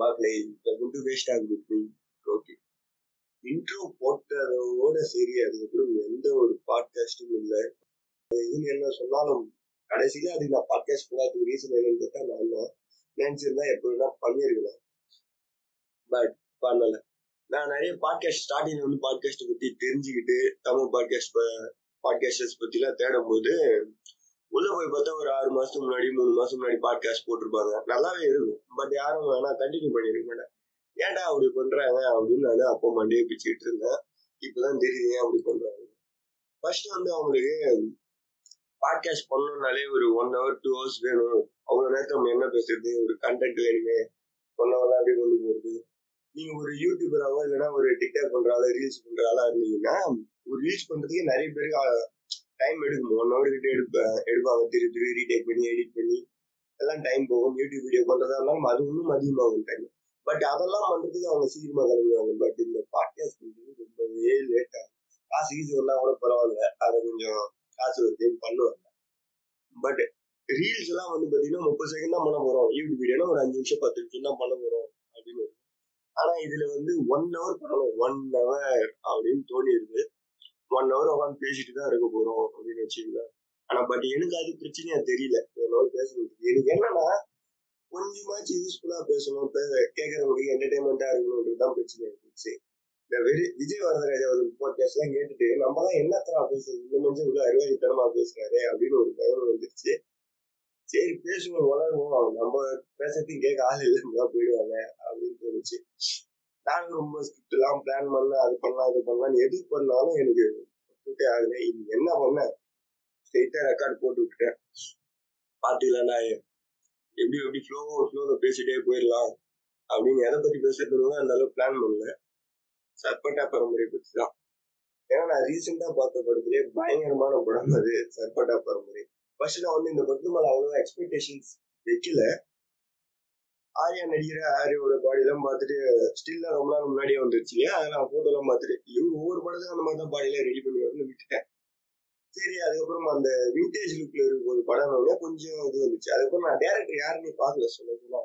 மக்களே welcome to waste ஆகுது okay intro போட்டதோட சரி அதுக்கப்புறம் எந்த ஒரு பாட்காஸ்டும் இல்லை. இதுன்னு என்ன சொன்னாலும் கடைசியில அதுக்கு நான் பாட்காஸ்ட் பண்ணாத ரீசன் என்னன்னு கேட்டா நான் நினைச்சிருந்தா எப்போ வேணா பண்ணியிருக்கலாம் பட் பண்ணல. நான் நிறைய பாட்காஸ்ட் ஸ்டார்டிங் வந்து பாட்காஸ்ட் பத்தி தெரிஞ்சுக்கிட்டு தமிழ் பாட்காஸ்ட் பாட்காஸ்டர்ஸ் பத்திலாம் தேடும் போது உள்ள போய் பார்த்தா ஒரு ஆறு மாசத்துக்கு முன்னாடி மூணு மாசம் முன்னாடி பாட்காஸ்ட் போட்டிருப்பாங்க. நல்லாவே இருக்கும். பட் யாரும் வேணா கண்டினியூ பண்ணிருக்க மாட்டேன் ஏன்டா அப்படி பண்றாங்க அப்படின்னு நான் அப்போ மண்டையை பிச்சுக்கிட்டு இருந்தேன். இப்பதான் தெரியுது ஏன் அப்படி பண்றாங்க. ஃபர்ஸ்ட் வந்து அவங்களுக்கு பாட்காஸ்ட் பண்ணணும்னாலே ஒரு ஒன் ஹவர் டூ ஹவர்ஸ் வேணும். அவ்வளோ நேரத்தை நம்ம என்ன பேசுறது? ஒரு கண்டென்ட் வேணுமே ஒன் ஹவர்லாம் அப்படி கொண்டு போகிறது நீங்கள் ஒரு யூடியூபராகவோ இல்லைன்னா ஒரு டிக்டாக் பண்ணுறால ரீல்ஸ் பண்ற ஆளா இருந்தீங்கன்னா ஒரு ரீல்ஸ் பண்ணுறதுக்கே நிறைய பேருக்கு டைம் எடுக்கும். ஒன் ஹவர் கிட்ட எடுப்பேன் எடுப்பாங்க. திரு திரு ரீடேக் பண்ணி எடிட் பண்ணி. எல்லாம் டைம் போகும். யூடியூப் வீடியோ பண்றதா இருந்தாலும் அது இன்னும் அதிகமாகும் டைம் பட் அதெல்லாம் பண்றதுக்கு அவங்க சீக்கிரமா கிளம்புவாங்க பட் இந்த பாட்காஸ்ட் பண்றது ரொம்பவே லேட் ஆகும். காசு ஈஸி வரலாம் கூட பரவாயில்ல. அதை கொஞ்சம் காசு வருதுன்னு பண்ணுவாங்க. பட் ரீல்ஸ் எல்லாம் வந்து பாத்தீங்கன்னா முப்பது செகண்ட் தான் பண்ண போறோம். யூடியூப் வீடியோனா ஒரு அஞ்சு நிமிஷம் பத்து நிமிஷம் தான் பண்ண போறோம் அப்படின்னு ஆனா இதுல வந்து ஒன் ஹவர் பண்ணணும். ஒன் ஹவர் அப்படின்னு தோணிடுது. ஒன் ஹவர் உட்காந்து பேசிட்டு தான் இருக்க போறோம் அப்படின்னு வச்சுக்கல ஆனா பட் எனக்கு அது பிரச்சனையா தெரியல. எவ்வளவு பேச பேசணும் எனக்கு என்னன்னா கொஞ்சமாச்சும் யூஸ்ஃபுல்லா பேசணும் பேச கேட்கறவங்களுக்கு என்டர்டைன்மெண்டா இருக்கணும்ன்றதுதான் பிரச்சனையா இருந்துச்சு. இந்த விஜய் விஜய் வரதராஜ் அவர் போட்காஸ்ட் எல்லாம் கேட்டுட்டு நம்ம தான் என்னத்தனா பேசுறது? இந்த மனுஷன் இவ்வளவு அறிவாளித்தனமா பேசுறாரு அப்படின்னு ஒரு பயம் வந்துருச்சு. சரி பேசுவோம் வளருவோம். நம்ம பேசுறதையும் கேட்க ஆள் இல்லைன்னா போயிடுவாங்க அப்படின்னு தோணுச்சு. நானும் ரொம்ப ஸ்கிரிப்ட் எல்லாம் பிளான் பண்ண அது பண்ணலாம் இது பண்ணலாம் எது பண்ணாலும் எனக்கு ஒத்துட்டே ஆகல. இது என்ன பண்ண? ஸ்ட்ரெயிட்டா ரெக்கார்ட் போட்டு விட்டுட்டேன். பாத்துக்கலாம்டா எப்படி எப்படி ஃப்ளோ ஃப்ளோல பேசிட்டே போயிடலாம் அப்படின்னு எதை பத்தி பேசுறதுன்னு அந்த அளவுக்கு பிளான் பண்ணல. சர்பட்டா பரம்பரை பத்தி தான். ஏன்னா நான் ரீசெண்டா பார்த்த படத்துலயே பயங்கரமான படம் அது சர்பட்டா பரம்பரை. ஃபர்ஸ்ட் நான் வந்து இந்த படத்து மேல அவ்வளவு எக்ஸ்பெக்டேஷன்ஸ் வைக்கல. ஆரியா நடிக்கிற ஆரியோட பாடி எல்லாம் பார்த்துட்டு ஸ்டில்லாம் ரொம்ப நாள் முன்னாடியே வந்துருச்சு இல்லையா? அதெல்லாம் போட்டோ எல்லாம் பார்த்துட்டு இவங்க ஒவ்வொரு படத்துக்கும் அந்த மாதிரி தான் பாடியெல்லாம் ரெடி பண்ணி வரணும்னு விட்டுட்டேன். சரி அதுக்கப்புறம் அந்த விண்டேஜ் லுக்ல இருக்க ஒரு படம் கொஞ்சம் இது வந்துச்சு. அதுக்கப்புறம் நான் டேரக்டர் யாருன்னு பார்க்கல சொல்ல போனா.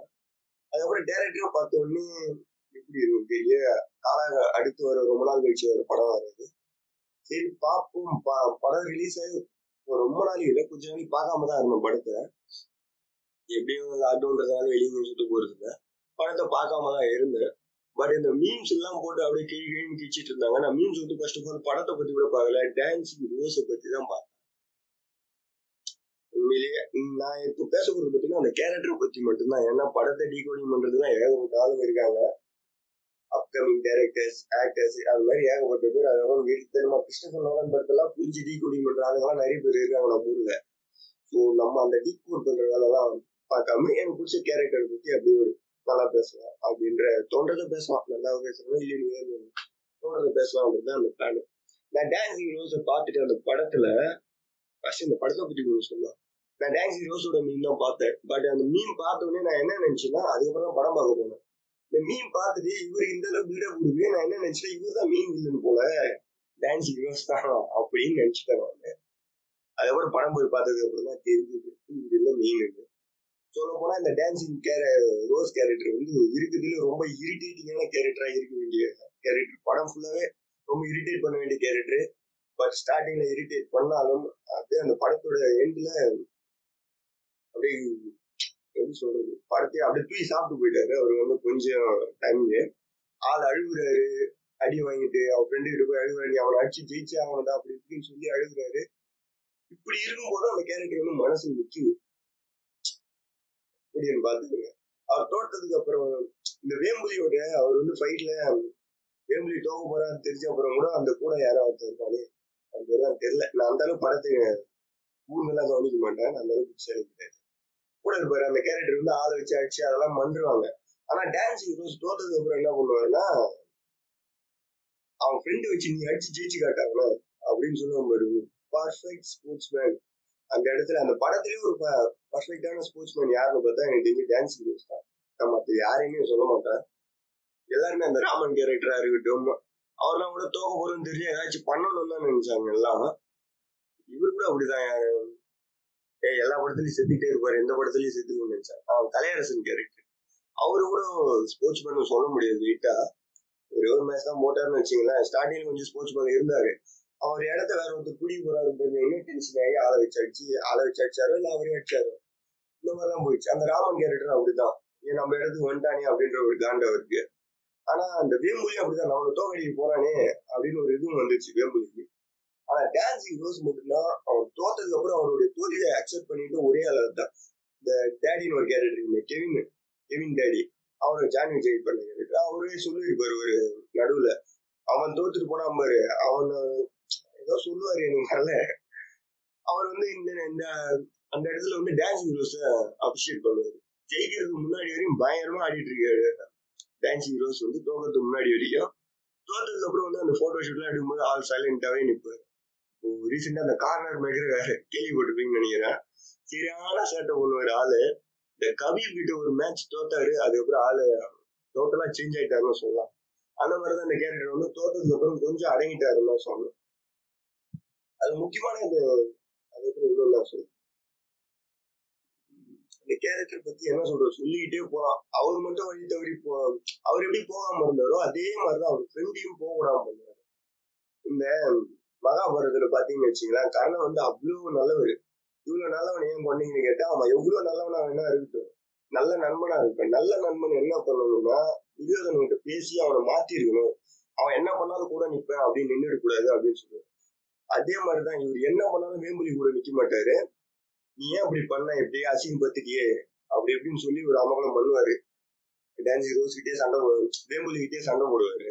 அதுக்கப்புறம் டேரக்டரும் பார்த்த உடனே எப்படி இருக்கும் பெரிய காலாக அடுத்து வர ரொம்ப நாள் கழிச்சு ஒரு படம் வருது சரி பார்ப்போம். படம் ரிலீஸ் ஆகி ரொம்ப நாள் இல்லை கொஞ்ச நாளைக்கு பார்க்காம தான் இருந்தோம் படத்தை. எப்படியும் லாக்டவுன்றதுனால வெளியே சுட்டு போறது இல்லை படத்தை பார்க்காம தான் இருந்தேன். பட் இந்த மீம்ஸ் எல்லாம் போட்டு அப்படியே கிழி கிழின்னு கிழிச்சிட்டு இருந்தாங்க. நான் மீம்ஸ் வந்து ஃபர்ஸ்ட் ஆஃப் ஆல் படத்தை பத்தி கூட பார்க்கல. டான்ஸ் ரோஸை பத்தி தான் பார்த்தேன். உண்மையிலேயே நான் இப்போ பேச போறது பார்த்தீங்கன்னா அந்த கேரக்டரை பத்தி மட்டும்தான். ஏன்னா படத்தை டீகோடிங் பண்றதுலாம் ஏகப்பட்ட ஆளுங்க இருக்காங்க. அப்கமிங் டேரக்டர்ஸ் ஆக்டர்ஸ் அது மாதிரி ஏகப்பட்ட பேர். அதுக்கப்புறம் வீட்டுத்தனமா தெரியுமா? நோலன் படத்தெல்லாம் புரிஞ்சு டீகோடிங் பண்ற ஆளுங்கெல்லாம் நிறைய பேர் இருக்காங்க நம்ம ஊர்ல. ஸோ நம்ம அந்த டீகோட் பண்ற வேலைலாம் பார்க்காம எனக்கு பிடிச்ச கேரக்டர் பத்தி அப்படி ஒரு நல்லா பேசலாம் அப்படின்ற தோன்றதை பேசலாம். நல்லா பேசணும்? இல்லையா தோன்றதை பேசலாம்ன்றது அந்த பிளான் நான் டான்ஸ் ரோஸை பார்த்துட்டு அந்த படத்துல ஃபர்ஸ்ட் இந்த படத்தை பத்தி கொஞ்சம் சொல்லலாம். நான் டான்ஸ் ரோஸோட மீன் தான் பார்த்தேன். பட் அந்த மீன் பார்த்த உடனே நான் என்ன நினைச்சேன்னா அதுக்கப்புறம் படம் பார்க்க போனேன். இந்த மீன் பார்த்துட்டு இவர் இந்த அளவுக்கு பில்டப் கொடுக்குது நான் என்ன நினைச்சேன் இவர் தான் மீன் இல்லைன்னு போல. டான்ஸ் ரோஸ் தான் அப்படின்னு நினைச்சிட்டேன் நான். அதுக்கப்புறம் படம் போய் பார்த்ததுக்கு அப்புறம் தான் தெரிஞ்சது இவர் இல்லை மீன் சொல்ல போனா இந்த டான்சிங் கேர ரோஸ் கேரக்டர் வந்து இருக்கிறதுல ரொம்ப இரிட்டேட்டிங்கான கேரக்டரா இருக்க வேண்டிய கேரக்டர் படம் ஃபுல்லாவே ரொம்ப இரிட்டேட் பண்ண வேண்டிய கேரக்டர் பட் ஸ்டார்டிங்ல இரிட்டேட் பண்ணாலும் அப்படியே அந்த படத்தோட எண்ட்ல அப்படியே எப்படி சொல்றது படத்தையே அப்படியே தூய் சாப்பிட்டு போயிட்டாரு. அவர் வந்து கொஞ்சம் டைம்ல ஆள் அழுகுறாரு. அடி வாங்கிட்டு அவன் ஃப்ரெண்டு கிட்ட போய் அழுகுறாரு அவனை அடிச்சு ஜெயிச்சு அவனடா அப்படி இப்படின்னு சொல்லி அழுகுறாரு. இப்படி இருக்கும்போது அந்த கேரக்டர் வந்து மனசு நிற்குது அப்படின்னு பாத்துக்கோங்க அவர் தோட்டத்துக்கு அப்புறம் இந்த வேம்புலியோட அவர் வந்து ஃபைட்ல வேம்புலி தோக்க போறான்னு தெரிஞ்ச அப்புறம் கூட அந்த கூட யாரும் ஒருத்தர் இருக்காரு அது தெரியல. நான் அந்த அளவுக்கு படத்தை ஊர்லாம் கவனிக்க மாட்டேன். அந்த அளவுக்கு சரி கிடையாது கூட இருப்பாரு. அந்த கேரக்டர் வந்து ஆளை வச்சு அடிச்சு அதெல்லாம் பண்ணுவாங்க ஆனா டான்ஸிங் ரோஸ் தோத்ததுக்கு அப்புறம் என்ன பண்ணுவாருன்னா அவன் ஃப்ரெண்டு வச்சு நீ அடிச்சு ஜெயிச்சு காட்டாங்களே அப்படின்னு சொல்லுவாங்க பர்ஃபெக்ட் ஸ்போர்ட்ஸ் மேன் அந்த இடத்துல அந்த படத்திலேயே ஒரு பர்ஃபெக்டான ஸ்போர்ட்ஸ் மேன் யாருன்னு பார்த்தா எனக்கு தெரிஞ்சு டான்ஸ் ஹீரோஸ் தான். நான் மற்ற யாரையுமே சொல்ல மாட்டேன். எல்லாருமே அந்த ராமன் கேரக்டரா இருக்கட்டும் அவர்லாம் கூட தோக்க போறோம்னு தெரிஞ்சு ஏதாச்சும் பண்ணணும்னு தான் நினைச்சாங்க எல்லாம். இவர் கூட அப்படிதான் ஏ எல்லா படத்துலயும் செத்துட்டே இருப்பாரு எந்த படத்துலயும் செத்துக்கணும்னு நினைச்சாங்க அவன் கலையரசன் கேரக்டர் அவரு கூட ஸ்போர்ட்ஸ் மேன் சொல்ல முடியாது வீட்டா ஒரே ஒரு மேட்ச் தான் போட்டாருன்னு வச்சுங்களேன் ஸ்டார்டிங் கொஞ்சம் ஸ்போர்ட்ஸ் மேன் இருந்தாரு. அவர் இடத்த வேற ஒருத்தர் குடி போறாரு இன்னும் டென்ஷன் ஆகி ஆளை வச்சு அடிச்சு ஆளை வச்சு அடிச்சாரோ இல்ல அவரே அடிச்சாரோ? இந்த மாதிரிலாம் போயிடுச்சு. அந்த ராமன் கேரக்டர் அப்படிதான். ஏன் நம்ம இடத்துக்கு வந்துட்டானே அப்படின்ற ஒரு காண்டம் இருக்கு ஆனா அந்த வேம்புலி அப்படிதான். நம்மள தோக்கடிக்கு போறானே அப்படின்னு ஒரு இதுவும் வந்துச்சு வேம்புலிக்கு. ஆனா டான்சிங் ரோஸ் மட்டும்தான் அவன் தோத்ததுக்கு அப்புறம் அவருடைய தோல்வியை அக்செப்ட் பண்ணிட்டு ஒரே அளவு தான் இந்த டேடின்னு ஒரு கேரக்டர் இருக்கு கெவின் கெவின் டேடி அவர் ஜான் விஜய் பண்ண கேரக்டர் அவரே சொல்லியிருப்பாரு ஒரு நடுவுல. அவன் தோத்துட்டு போனா பாரு. அவன் ஏதோ சொல்லுவாரு எனக்கு அவர் வந்து இந்த இந்த அந்த இடத்துல வந்து டான்சிங் ரோஸ அப்ரிஷியேட் பண்ணுவாரு. ஜெயிக்கிறதுக்கு முன்னாடி வரையும் பயங்கரமா ஆடிட்டு இருக்காரு. டான்சிங் ரோஸ் வந்து தோக்கிறதுக்கு முன்னாடி வரைக்கும் தோத்ததுக்கு அப்புறம் வந்து அந்த போட்டோ ஷூட்லாம் எடுக்கும்போது ஆள் சைலண்டாவே நிற்பாரு இப்போ ரீசெண்டா அந்த கார்னர் மேக்கர் வேற கேள்விப்பட்டிருப்பீங்கன்னு நினைக்கிறேன். சரியான சேட்டை பண்ணுவாரு ஆளு. இந்த கபீர் கிட்ட ஒரு மேட்ச் தோத்தாரு அதுக்கப்புறம் ஆளு டோட்டலா சேஞ்ச் ஆயிட்டாருன்னு சொல்லலாம். அந்த மாதிரிதான் இந்த கேரக்டர் வந்து தோத்ததுக்கு அப்புறம் கொஞ்சம் அடங்கிட்டாருன்னு சொல்லலாம் அது முக்கியமான இது அதுக்கப்புறம் இன்னும் நான் சொல்றேன். இந்த கேரக்டர் பத்தி என்ன சொல்றது சொல்லிக்கிட்டே போலாம். அவர் மட்டும் வழி தவறி போ அவர் எப்படி போகாம இருந்தாரோ அதே மாதிரிதான் அவர் ஃப்ரெண்டையும் போக விடாம பண்ணாரு இந்த மகாபாரதத்துல பாத்தீங்கன்னு வச்சுக்கலாம் கர்ணன் வந்து அவ்வளவு நல்லவர். இவ்வளவு நல்லவன் ஏன் பண்ணீங்கன்னு கேட்டா அவன் எவ்வளவு நல்லவனா வேணா இருக்கட்டும். நல்ல நண்பனா இருப்பேன் நல்ல நண்பன் என்ன பண்ணணும்னா துரியோதன கிட்ட பேசி அவனை மாத்திருக்கணும். அவன் என்ன பண்ணாலும் கூட நிப்பேன் அப்படின்னு நின்றுட கூடாது அப்படின்னு சொல்லுவேன் அதே மாதிரிதான் இவர் என்ன பண்ணாலும் வேம்புலி கூட நிக்க மாட்டாரு. நீ ஏன் அப்படி பண்ண? எப்படி அசிங்கப்பத்துட்டியே அப்படி எப்படின்னு சொல்லி ஒரு அமகலம் பண்ணுவாரு. டான்ஸ் ரோஸ் கிட்டே சண்டை வேம்புலி கிட்டே சண்டை போடுவாரு.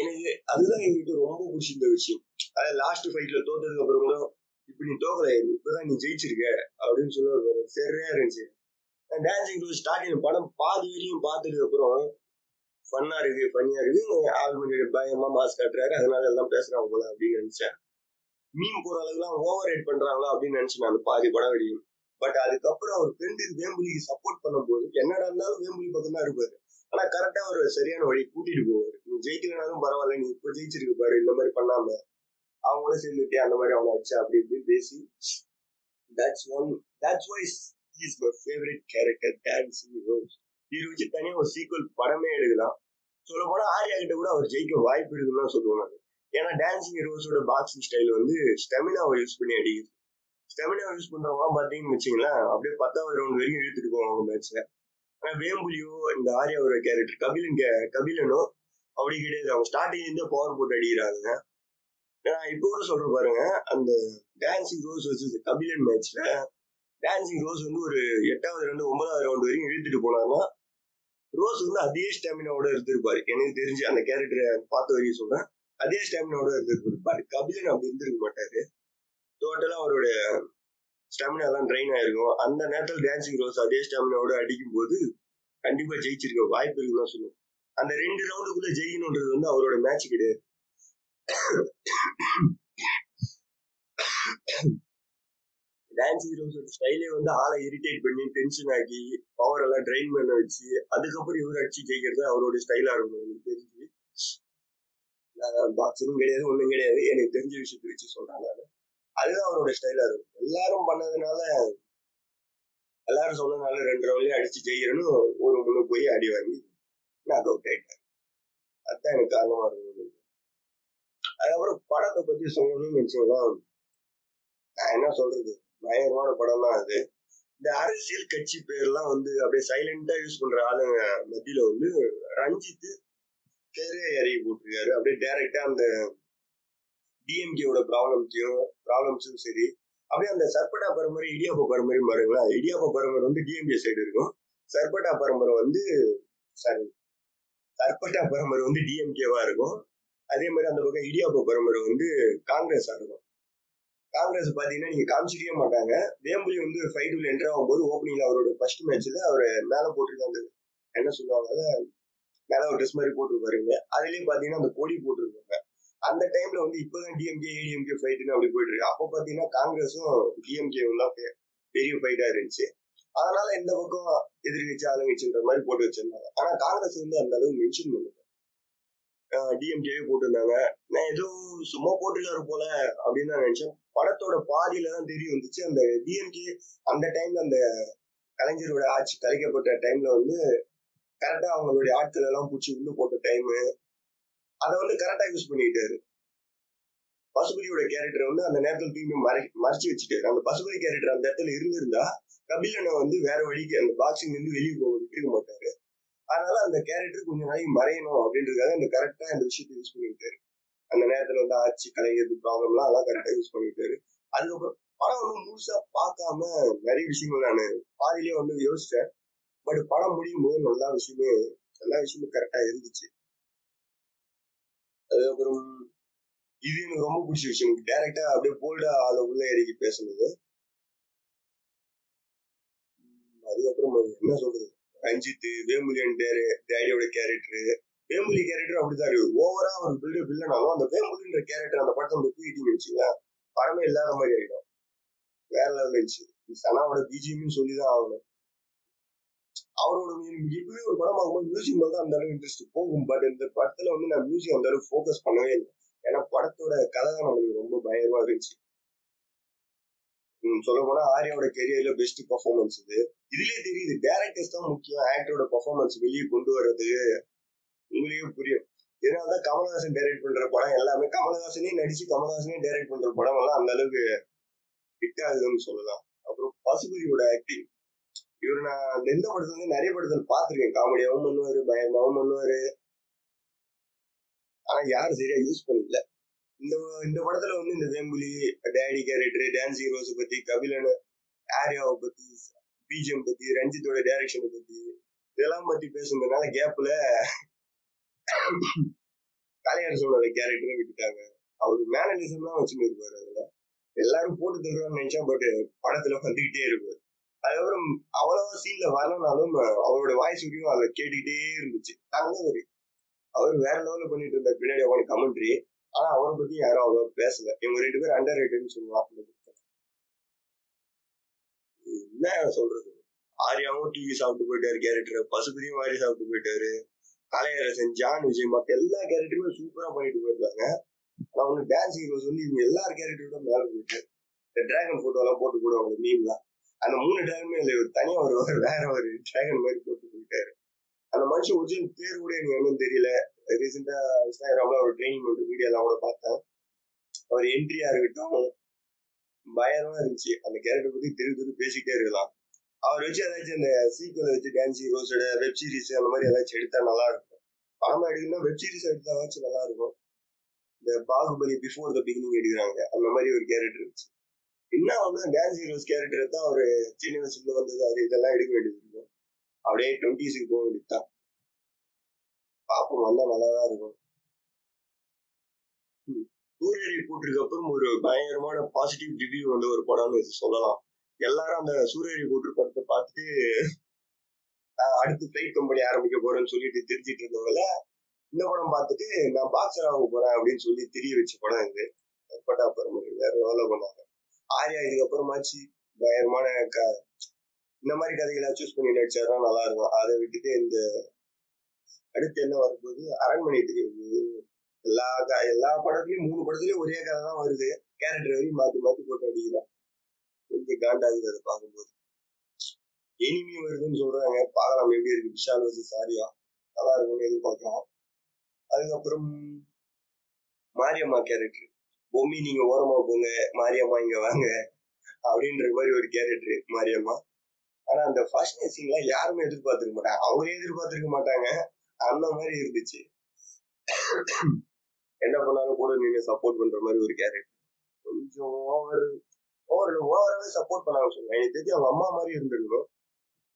எனக்கு அதுதான் எங்களுக்கு ரொம்ப பிடிச்சிருந்த விஷயம். அதாவது லாஸ்ட் ஃபைட்ல தோத்ததுக்கு அப்புறம் கூட இப்ப நீ தோக்கல இப்பதான் நீ ஜெயிச்சிருக்க அப்படின்னு சொல்லுவாரு சரியா இருந்துச்சு. டான்சிங் ரோஸ் ஸ்டார்டிங் படம் பாதி வரையும் பார்த்ததுக்கு அப்புறம் ஃபன்னா இருக்கு இருக்குது இருக்கு கொஞ்சம் பயமா மாஸ்க் காட்டுறாரு. அதனால எல்லாம் பேசுறாங்க போல அப்படின்னு நினைச்சேன். மீன் போற அளவுக்குலாம் ஓவர் ரேட் பண்றாங்களா அப்படின்னு நினைச்சேன் நான். பாதி படம் வெளியும் பட் அதுக்கப்புறம் அவர் ஃப்ரெண்டு வேம்புலிக்கு சப்போர்ட் பண்ணும்போது என்னடா இருந்தாலும் வேம்புலி பக்கம் தான் இருப்பாரு. ஆனா கரெக்டா அவர் சரியான வழி கூட்டிட்டு போவார். நீ ஜெயிக்கலனாலும் பரவாயில்ல நீ இப்ப ஜெயிச்சிருக்கு பாரு இந்த மாதிரி பண்ணாம. அவங்களும் சேர்ந்துட்டே அந்த மாதிரி அவனை ஆச்சு அப்படி இப்படி பேசி that's one that's wise is my favourite character Dancing Rose இது வச்சு தனியா ஒரு சீக்வல் படமே எடுக்கலாம். சொல்ல போனா ஆர்யா கிட்ட கூட அவர் ஜெயிக்க வாய்ப்பு இருக்குன்னு தான் சொல்லுவோம் நான். ஏன்னா டான்சிங் ரோஸோட பாக்ஸிங் ஸ்டைல் வந்து ஸ்டெமினாவை யூஸ் பண்ணி அடிக்குது. ஸ்டெமினா யூஸ் பண்றவங்க பாத்தீங்கன்னு வச்சுங்களேன் அப்படியே பத்தாவது ரவுண்ட் வரைக்கும் இழுத்துட்டு போவாங்க மேட்ச்ல ஆனா வேம்புலியோ இந்த ஆர்யாவோட கேரக்டர் கபிலன் கபிலனோ அப்படி கிடையாது. அவங்க ஸ்டார்டிங் இருந்தே பவர் போட்டு அடிக்கிறாங்க. நான் இப்போ கூட சொல்றேன் பாருங்க அந்த டான்சிங் ரோஸ் வச்சு கபிலன் மேட்ச்ல டான்சிங் ரோஸ் வந்து ஒரு எட்டாவது ரவுண்டு ஒன்பதாவது ரவுண்ட் வரைக்கும் இழுத்துட்டு போனாங்கன்னா ரோஸ் வந்து அதே ஸ்டாமினாவோட இருந்திருப்பாரு. எனக்கு தெரிஞ்சு அந்த கேரக்டரை பார்த்த வரைக்கும் சொல்றேன். அதே ஸ்டாமினாவோட இருந்திருப்பாரு. கபிலன் அப்படி இருந்திருக்க மாட்டாரு. டோட்டலா அவருடைய ஸ்டாமினா எல்லாம் ட்ரெயின் ஆயிருக்கும். அந்த நேரத்தில் டான்சிங் ரோஸ் அதே ஸ்டாமினாவோட அடிக்கும் போது கண்டிப்பா ஜெயிச்சிருக்க வாய்ப்பு இருக்குன்னு தான் சொல்லுவோம் அந்த ரெண்டு ரவுண்டுக்குள்ள ஜெயிக்கணுன்றது வந்து அவரோட மேட்ச் கிடையாது. டான்ஸ் ஹீரோஸோட ஸ்டைலே வந்து ஆளை இரிட்டேட் பண்ணி டென்ஷன் ஆக்கி பவர் எல்லாம் ட்ரைன் பண்ண வச்சு அதுக்கப்புறம் இவர் அடிச்சு ஜெயிக்கிறது அவரோட ஸ்டைலா இருக்கும் எனக்கு தெரிஞ்சு. பாக்ஸிங்கும் கிடையாது ஒண்ணும் கிடையாது. எனக்கு தெரிஞ்ச விஷயத்த வச்சு சொல்றாங்க அதுதான் அவரோட ஸ்டைலா இருக்கும். எல்லாரும் பண்ணதுனால எல்லாரும் சொன்னதுனால ரெண்டு ரவுண்ட்லயும் அடிச்சு ஜெயிக்கிறேன்னு ஒரு முன்னு போய் அடி வாங்கி நாக் அவுட் ஆயிட்டேன் அதுதான் எனக்கு காரணமா இருக்கும் அதுக்கப்புறம் படத்தை பத்தி சொல்லணும்னு நினைச்சீங்கன்னா நான் என்ன சொல்றது? பயங்கரமான படம் தான் அது. இந்த அரசியல் கட்சி பேர்லாம் வந்து அப்படியே சைலண்டா யூஸ் பண்ற ஆளுங்க மத்தியில வந்து ரஞ்சித் பேரே இறங்கி போட்டிருக்காரு. அப்படியே டைரக்டா அந்த டிஎம்கேவோட ப்ராப்ளம்ஸையும் ப்ராப்ளம்ஸும் சரி. அப்படியே அந்த சர்பட்டா பரம்பரை இடியாப்ப பரம்பரை பாருங்களா இடியாப்ப பரம்பரை வந்து டிஎம்கே சைடு இருக்கும். சர்பட்டா பரம்பரை வந்து சாரி சர்பட்டா பரம்பரை வந்து டிஎம்கேவா இருக்கும். அதே மாதிரி அந்த பக்கம் இடியாப்ப பரம்பரை வந்து காங்கிரஸா இருக்கும். காங்கிரஸ் பாத்தீங்கன்னா நீங்க காமிச்சிக்கவே மாட்டாங்க. வேம்புலி வந்து ஃபைட் உள்ள என்டர் ஆகும்போது ஓப்பனிங்ல அவரோட ஃபர்ஸ்ட் மேட்ச்ல அவர் மேல போட்டிருக்காங்க என்ன சொல்லுவாங்க மேல ஒரு ட்ரெஸ் மாதிரி போட்டிருப்பாருங்க அதுலயே பாத்தீங்கன்னா அந்த கொடி போட்டிருப்பாங்க. அந்த டைம்ல வந்து இப்பதான் டிஎம்கே ஏடிஎம்கே ஃபைட்னு அப்படி போயிட்டு இருக்கு. அப்போ பாத்தீங்கன்னா காங்கிரஸும் டிஎம்கேவும் தான் பெரிய ஃபைட்டா இருந்துச்சு. அதனால இந்த பக்கம் எதிர்கட்சி ஆளுங்கட்சின்ற மாதிரி போட்டு வச்சிருந்தாங்க. ஆனா காங்கிரஸ் வந்து அந்த அளவு மென்ஷன் பண்ணுங்க டிஎம்கேவே போட்டிருந்தாங்க. நான் ஏதோ சும்மா போட்டிருக்காரு போல அப்படின்னு நான் நினைச்சேன். படத்தோட பாதியில தான் தெரிய வந்துச்சு. அந்த டிஎம்கே அந்த டைம்ல அந்த கலைஞரோட ஆட்சி கலைக்கப்பட்ட டைம்ல வந்து கரெக்டா அவங்களுடைய ஆட்கள் எல்லாம் பூச்சி உள்ள போட்ட டைம் அதை வந்து கரெக்டா யூஸ் பண்ணிட்டாரு பசுபதியோட கேரக்டர் வந்து அந்த நேரத்தில் தூய்மை மறை மறைச்சு வச்சுட்டாரு. அந்த பசுபதி கேரக்டர் அந்த இடத்துல இருந்திருந்தா கபிலனை வந்து வேற வழிக்கு அந்த பாக்ஸிங் வந்து வெளியே போக விட்டுருக்க மாட்டாரு. அதனால அந்த கேரக்டர் கொஞ்சம் நாளைக்கு மறையணும் அப்படின்றதுக்காக அந்த கரெக்டா இந்த விஷயத்தை யூஸ் பண்ணிட்டாரு அந்த நேரத்துல வந்து ஆட்சி கலைகிறது ப்ராப்ளம் எல்லாம் அதெல்லாம் கரெக்டா யூஸ் பண்ணிட்டாரு அதுக்கப்புறம் படம் வந்து முழுசா பார்க்காம நிறைய விஷயங்கள் நான் பாதிலேயே வந்து யோசிச்சேன். பட் படம் முடியும் போது நல்லா விஷயமே எல்லா விஷயமும் கரெக்டா இருந்துச்சு. அதுக்கப்புறம் இது எனக்கு ரொம்ப பிடிச்ச விஷயம். டைரக்டா அப்படியே போல்டா அதை உள்ள இறக்கி பேசுனது. அதுக்கப்புறம் என்ன சொல்றது? ரஞ்சித் வேமுலியன் டேடியோட கேரக்டர் வேமுலி கேரக்டர் அப்படிதான் இருக்கு. ஓவரா ஒரு பில்டப் இல்லைனாலும் அந்த வேமுலின்ற கேரக்டர் அந்த படத்தை வந்து தூக்கிட்டீங்கன்னு வச்சுங்களேன் படமே இல்லாத மாதிரி ஆயிடும். வேற லெவல் இருந்துச்சு சனாவோட பிஜிஎம்னு சொல்லிதான் ஆகணும். அவரோட எப்பவுமே ஒரு படம் ஆகும்போது மியூசிக் மேல தான் அந்த அளவுக்கு இன்ட்ரெஸ்ட் போகும். பட் இந்த படத்துல வந்து நான் மியூசிக் அந்த அளவுக்கு ஃபோக்கஸ் பண்ணவே இல்லை. ஏன்னா படத்தோட கதை தான் நம்மளுக்கு ரொம்ப பயமா இருந்துச்சு. சொல்ல போனா ஆரியோட கெரியர்ல பெஸ்ட் பர்ஃபார்மன்ஸ் இது. இதுலயே தெரியுது டேரக்டர்ஸ் தான் முக்கியம் ஆக்டரோட பர்ஃபார்மன்ஸ் வெளியே கொண்டு வர்றது. உங்களையும் புரியும். இதனாலதான் கமல்ஹாசன் டைரக்ட் பண்ற படம் எல்லாமே கமல்ஹாசனே நடிச்சு கமல்ஹாசனே டைரக்ட் பண்ற படம் எல்லாம் அந்த அளவுக்கு ஹிட் ஆகுதுன்னு சொல்லலாம். அப்புறம் பசுபதியோட ஆக்டிங் இவர் நான் எந்த படத்துல இருந்து நிறைய படத்துல பாத்திருக்கேன் காமெடியாவும் பண்ணுவாரு பயமாவும் பண்ணுவாரு. ஆனா யாரும் சரியா யூஸ் பண்ணல. இந்த இந்த படத்துல வந்து இந்த Vembuli Daddy character dance heroes பத்தி கபிலன் ஆரியாவை பத்தி பிஜிஎம் பத்தி ரஞ்சித்தோட டைரக்ஷனை பத்தி இதெல்லாம் பத்தி பேசுனதுனால கேப்ல கலையரசோட கேரக்டரை விட்டுட்டாங்க. அவரு மேனலிசம் தான் வச்சுன்னு இருப்பாரு அதுல. எல்லாரும் போட்டு தருவான்னு நினைச்சா பட் படத்துல வந்துகிட்டே இருப்பாரு. அதுக்கப்புறம் அவ்வளவா சீன்ல வரலனாலும் அவரோட வாய்ஸ் வரையும் அதை கேட்டுக்கிட்டே இருந்துச்சு. தங்கவரு அவர் வேற லெவல்ல பண்ணிட்டு இருந்த பின்னாடி அவனு கமெண்ட்ரி ஆனா அவரை பத்தி யாரும் அவ்வளோ பேசல. இவங்க ரெண்டு பேரும் அண்டர் ரேட்டட்னு சொல்லலாம் என்ன சொல்றது? ஆர்யாவும் டிவி சாப்பிட்டு போயிட்டாரு கேரக்டர் பசுபதியும் மாதிரி சாப்பிட்டு போயிட்டாரு. கலையரசன் ஜான் விஜய் மத்த எல்லா கேரக்டருமே சூப்பரா பண்ணிட்டு போயிருக்காங்க. ஆனா ஒண்ணு டான்ஸ் ஹீரோஸ் வந்து இவங்க எல்லா கேரக்டரோட மேல போயிட்டு இந்த டிராகன் போட்டோ எல்லாம் போட்டு போடுவாங்க மீம்லாம் அந்த மூணு டிராகனுமே இல்லை ஒரு தனியா ஒரு வேற ஒரு டிராகன் மாதிரி போட்டு அந்த மனுஷன் ஒரிஜினல் பேர் கூட எனக்கு என்னன்னு தெரியல. ரீசெண்டா இன்ஸ்டாகிராம்ல ஒரு ட்ரைனிங் பண்ற வீடியோ எல்லாம் கூட பார்த்தேன். அவர் என்ட்ரியா இருக்கட்டும் பயமா இருந்துச்சு. அந்த கேரக்டர் பத்தி திரு திரு பேசிக்கிட்டே இருக்கலாம். அவர் வச்சு ஏதாச்சும் அந்த சீக்வல் வச்சு டான்ஸ் ஹீரோஸோட வெப் சீரிஸ் அந்த மாதிரி ஏதாச்சும் எடுத்தா நல்லா இருக்கும். படமா எடுக்கணும்னா வெப் சீரிஸ் எடுத்தாச்சும் நல்லா இருக்கும். இந்த பாகுபலி பிஃபோர் த பிகினிங் எடுக்கிறாங்க. அந்த மாதிரி ஒரு கேரக்டர் இருந்துச்சு. என்ன வந்து டான்ஸ் ஹீரோஸ் கேரக்டர் தான் ஒரு சின்ன வயசுல வந்தது அது இதெல்லாம் எடுக்க வேண்டியது. அப்படியே டுவெண்ட்டிஸுக்கு போக வேண்டியதுதான் பாப்போம் வந்தா நல்லாதான் இருக்கும். சூரியரை கூட்டுக்கு அப்புறம் ஒரு பயங்கரமான பாசிட்டிவ் ரிவ்யூ வந்து ஒரு படம்னு இது சொல்லலாம். எல்லாரும் அந்த சூரியரை போட்டு படத்தை பார்த்துட்டு அடுத்து ஃபிளைட் கம்பெனி ஆரம்பிக்க போறேன்னு சொல்லிட்டு தெரிஞ்சிட்டு இருந்தவங்கள இந்த படம் பார்த்துட்டு நான் பாக்ஸர் ஆக போறேன் அப்படின்னு சொல்லி தெரிய வச்ச படம் இது. பட்டா அப்புறம் வேற வேலை பண்ணாங்க. ஆர்யா இதுக்கப்புறமாச்சு பயங்கரமான க இந்த மாதிரி கதைகளை சூஸ் பண்ணி நடிச்சாதான் நல்லா இருக்கும். அதை விட்டுட்டு இந்த அடுத்து என்ன வரும்போது அரண்மனை தெரியுது எல்லா எல்லா படத்துலயும் மூணு படத்துலயும் ஒரே கதை தான் வருது. கேரக்டர் வரையும் மாத்தி மாத்தி போட்டு அடிக்கிறான் கொஞ்சம் காண்டாகுது அதை பார்க்கும்போது. எனிமி வருதுன்னு சொல்றாங்க. பார்க்கலாம் எப்படி இருக்கு. விஷால் வச்சு சாரியா நல்லா இருக்கும்னு எதிர்பார்க்கலாம் அதுக்கப்புறம் மாரியம்மா கேரக்டர் பொம்மி நீங்க ஓரமா போங்க. மாரியம்மா இங்க வாங்க. அப்படின்ற மாதிரி ஒரு கேரக்டர் மாரியம்மா. ஆனா அந்த ஃபர்ஸ்ட் சீன்லாம் யாருமே எதிர்பார்த்திருக்க மாட்டாங்க. அவங்களே எதிர்பார்த்திருக்க மாட்டாங்க. அந்த மாதிரி இருந்துச்சு. என்ன பண்ணாலும் கூட நீங்க சப்போர்ட் பண்ற மாதிரி ஒரு கேரக்டர் கொஞ்சம் ஓவர் ஓவர் ஓவராவே சப்போர்ட் பண்ணாங்க சொல்லுவேன் எனக்கு தெரிஞ்சு அவங்க அம்மா மாதிரி இருந்திருக்கணும்.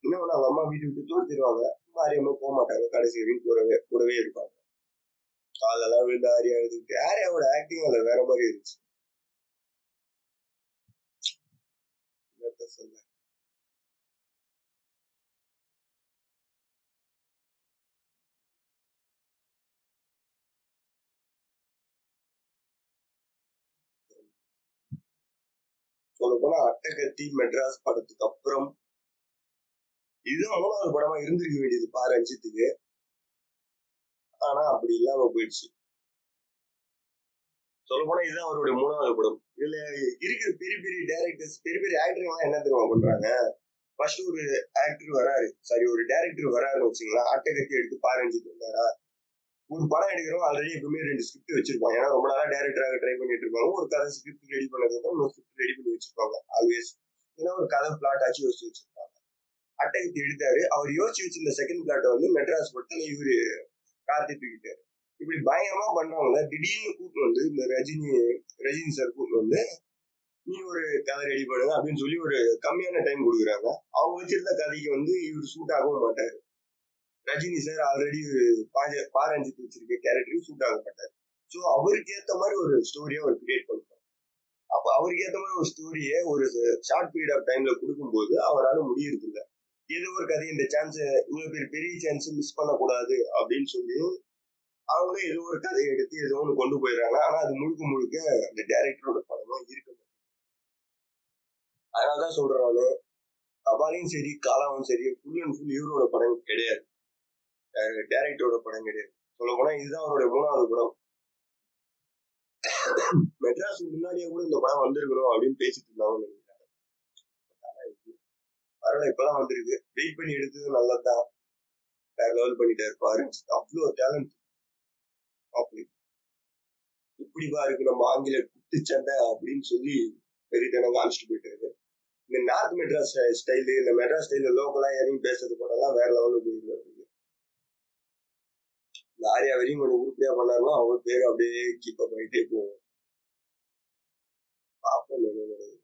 இன்னொன்னு அவங்க அம்மா வீட்டு விட்டு தூரத்திடுவாங்க மாரியம்மா போக மாட்டாங்க. கடைசி வரைக்கும் கூடவே கூடவே இருப்பாங்க. காலெல்லாம் விழுந்து ஆரியா எழுதிட்டு ஆரியாவோட ஆக்டிங் அதுல வேற மாதிரி இருந்துச்சு. சொல்ல? சொல்ல போனா அட்டகத்தி மெட்ராஸ் படத்துக்கு அப்புறம் இதுதான் மூணாவது படமா இருந்திருக்க வேண்டியது பா ரஞ்சித்துக்கு. ஆனா அப்படி இல்லாம போயிடுச்சு. சொல்ல போனா இதுதான் அவருடைய மூணாவது படம். இதுல இருக்கிற பெரிய பெரிய டேரக்டர்ஸ் பெரிய பெரிய ஆக்டர் எல்லாம் என்ன தெரியுமா பண்றாங்க? ஃபர்ஸ்ட் ஒரு ஆக்டர் வராரு. சாரி ஒரு டேரக்டர் வராருன்னு வச்சுங்களா அட்டகத்தி எடுத்து எடுத்து பாரஞ்சிட்டு வந்தாரா? ஒரு படம் எடுக்கிறோம் ஆல்ரெடி எப்பவுமே ரெண்டு ஸ்கிரிப்ட் வச்சிருப்பாங்க. ஏன்னா ரொம்ப நாளா டேரக்டராக ட்ரை பண்ணிட்டு இருப்பாங்க. ஒரு கதை ஸ்கிரிப்ட் ரெடி பண்ணதுக்கப்புறம் இன்னொரு ஸ்கிரிப்ட் ரெடி பண்ணி வச்சிருப்பாங்க ஆல்வேஸ் ஏன்னா ஒரு கதை பிளாட் ஆச்சு யோசிச்சு வச்சிருப்பாங்க. அட்டை எடுத்தாரு. அவர் யோசிச்சு வச்சிருந்த செகண்ட் பிளாட்டை வந்து மெட்ராஸ் படத்துல இவர் கார்த்தி தூக்கிட்டாரு. இப்படி பயங்கரமா பண்றவங்கள திடீர்னு கூட்டு வந்து இந்த ரஜினி ரஜினி சார் கூட்டு வந்து நீ ஒரு கதை ரெடி பண்ணுங்க அப்படின்னு சொல்லி ஒரு கம்மியான டைம் கொடுக்குறாங்க. அவங்க வச்சிருந்த கதைக்கு வந்து இவர் சூட் ஆகவும் மாட்டாரு. ரஜினி சார் ஆல்ரெடி பாரஞ்சித்து வச்சிருக்க கேரக்டருக்கு சூட் ஆகப்பட்டார். ஸோ அவருக்கு ஏத்த மாதிரி ஒரு ஸ்டோரியை அவர் கிரியேட் பண்ணுவார் அப்ப அவருக்கு ஏத்த மாதிரி ஒரு ஸ்டோரியை ஒரு ஷார்ட் பீரியட் ஆஃப் டைம்ல கொடுக்கும்போது அவரால் முடியறது இல்லை ஏதோ ஒரு கதை இந்த சான்ஸ் இவ்வளவு பேர் பெரிய சான்ஸ் மிஸ் பண்ணக்கூடாது அப்படின்னு சொல்லி அவங்களே ஏதோ ஒரு கதையை எடுத்து ஏதோ ஒன்று கொண்டு போயிடுறாங்க. ஆனா அது முழுக்க முழுக்க அந்த டேரக்டரோட படமா இருக்க மாட்டேங்குது. அதனாலதான் சொல்றாங்க கபாலையும் சரி காலாவும் சரி ஃபுல் அண்ட் ஃபுல் இவரோட படம் கிடையாது. டேரக்டரோட படம் கிடையாது. சொல்ல போனா இதுதான் அவருடைய மூணாவது படம். மெட்ராஸ் முன்னாடியே கூட இந்த படம் வந்திருக்கணும் அப்படின்னு பேசிட்டு இருந்தாங்கன்னு நினைக்கிறாங்க பரவாயில்ல இப்பதான் வந்திருக்கு. வெயிட் பண்ணி எடுத்தது நல்லதுதான். வேற லெவல் பண்ணிட்டாரு பாரு அவ்வளோ டேலண்ட் அப்படி. இப்படிவா இருக்கு நம்ம ஆங்கில குத்துச்சண்டை அப்படின்னு சொல்லி பெரியத்தனம் காமிச்சிட்டு போயிட்டாரு. இந்த நார்த் மெட்ராஸ் ஸ்டைலு இந்த மெட்ராஸ் ஸ்டைல லோக்கலா யாரையும் பேசுறது படம்லாம் வேற லெவலில் போயிருந்தாரு இந்த ஆரியா வரையும் கொஞ்சம் உருப்படியா பண்ணாருன்னா அவர் பேர் அப்படியே கீப் அப் ஆகிட்டே போவோம். பார்ப்போம் என்ன கிடையாது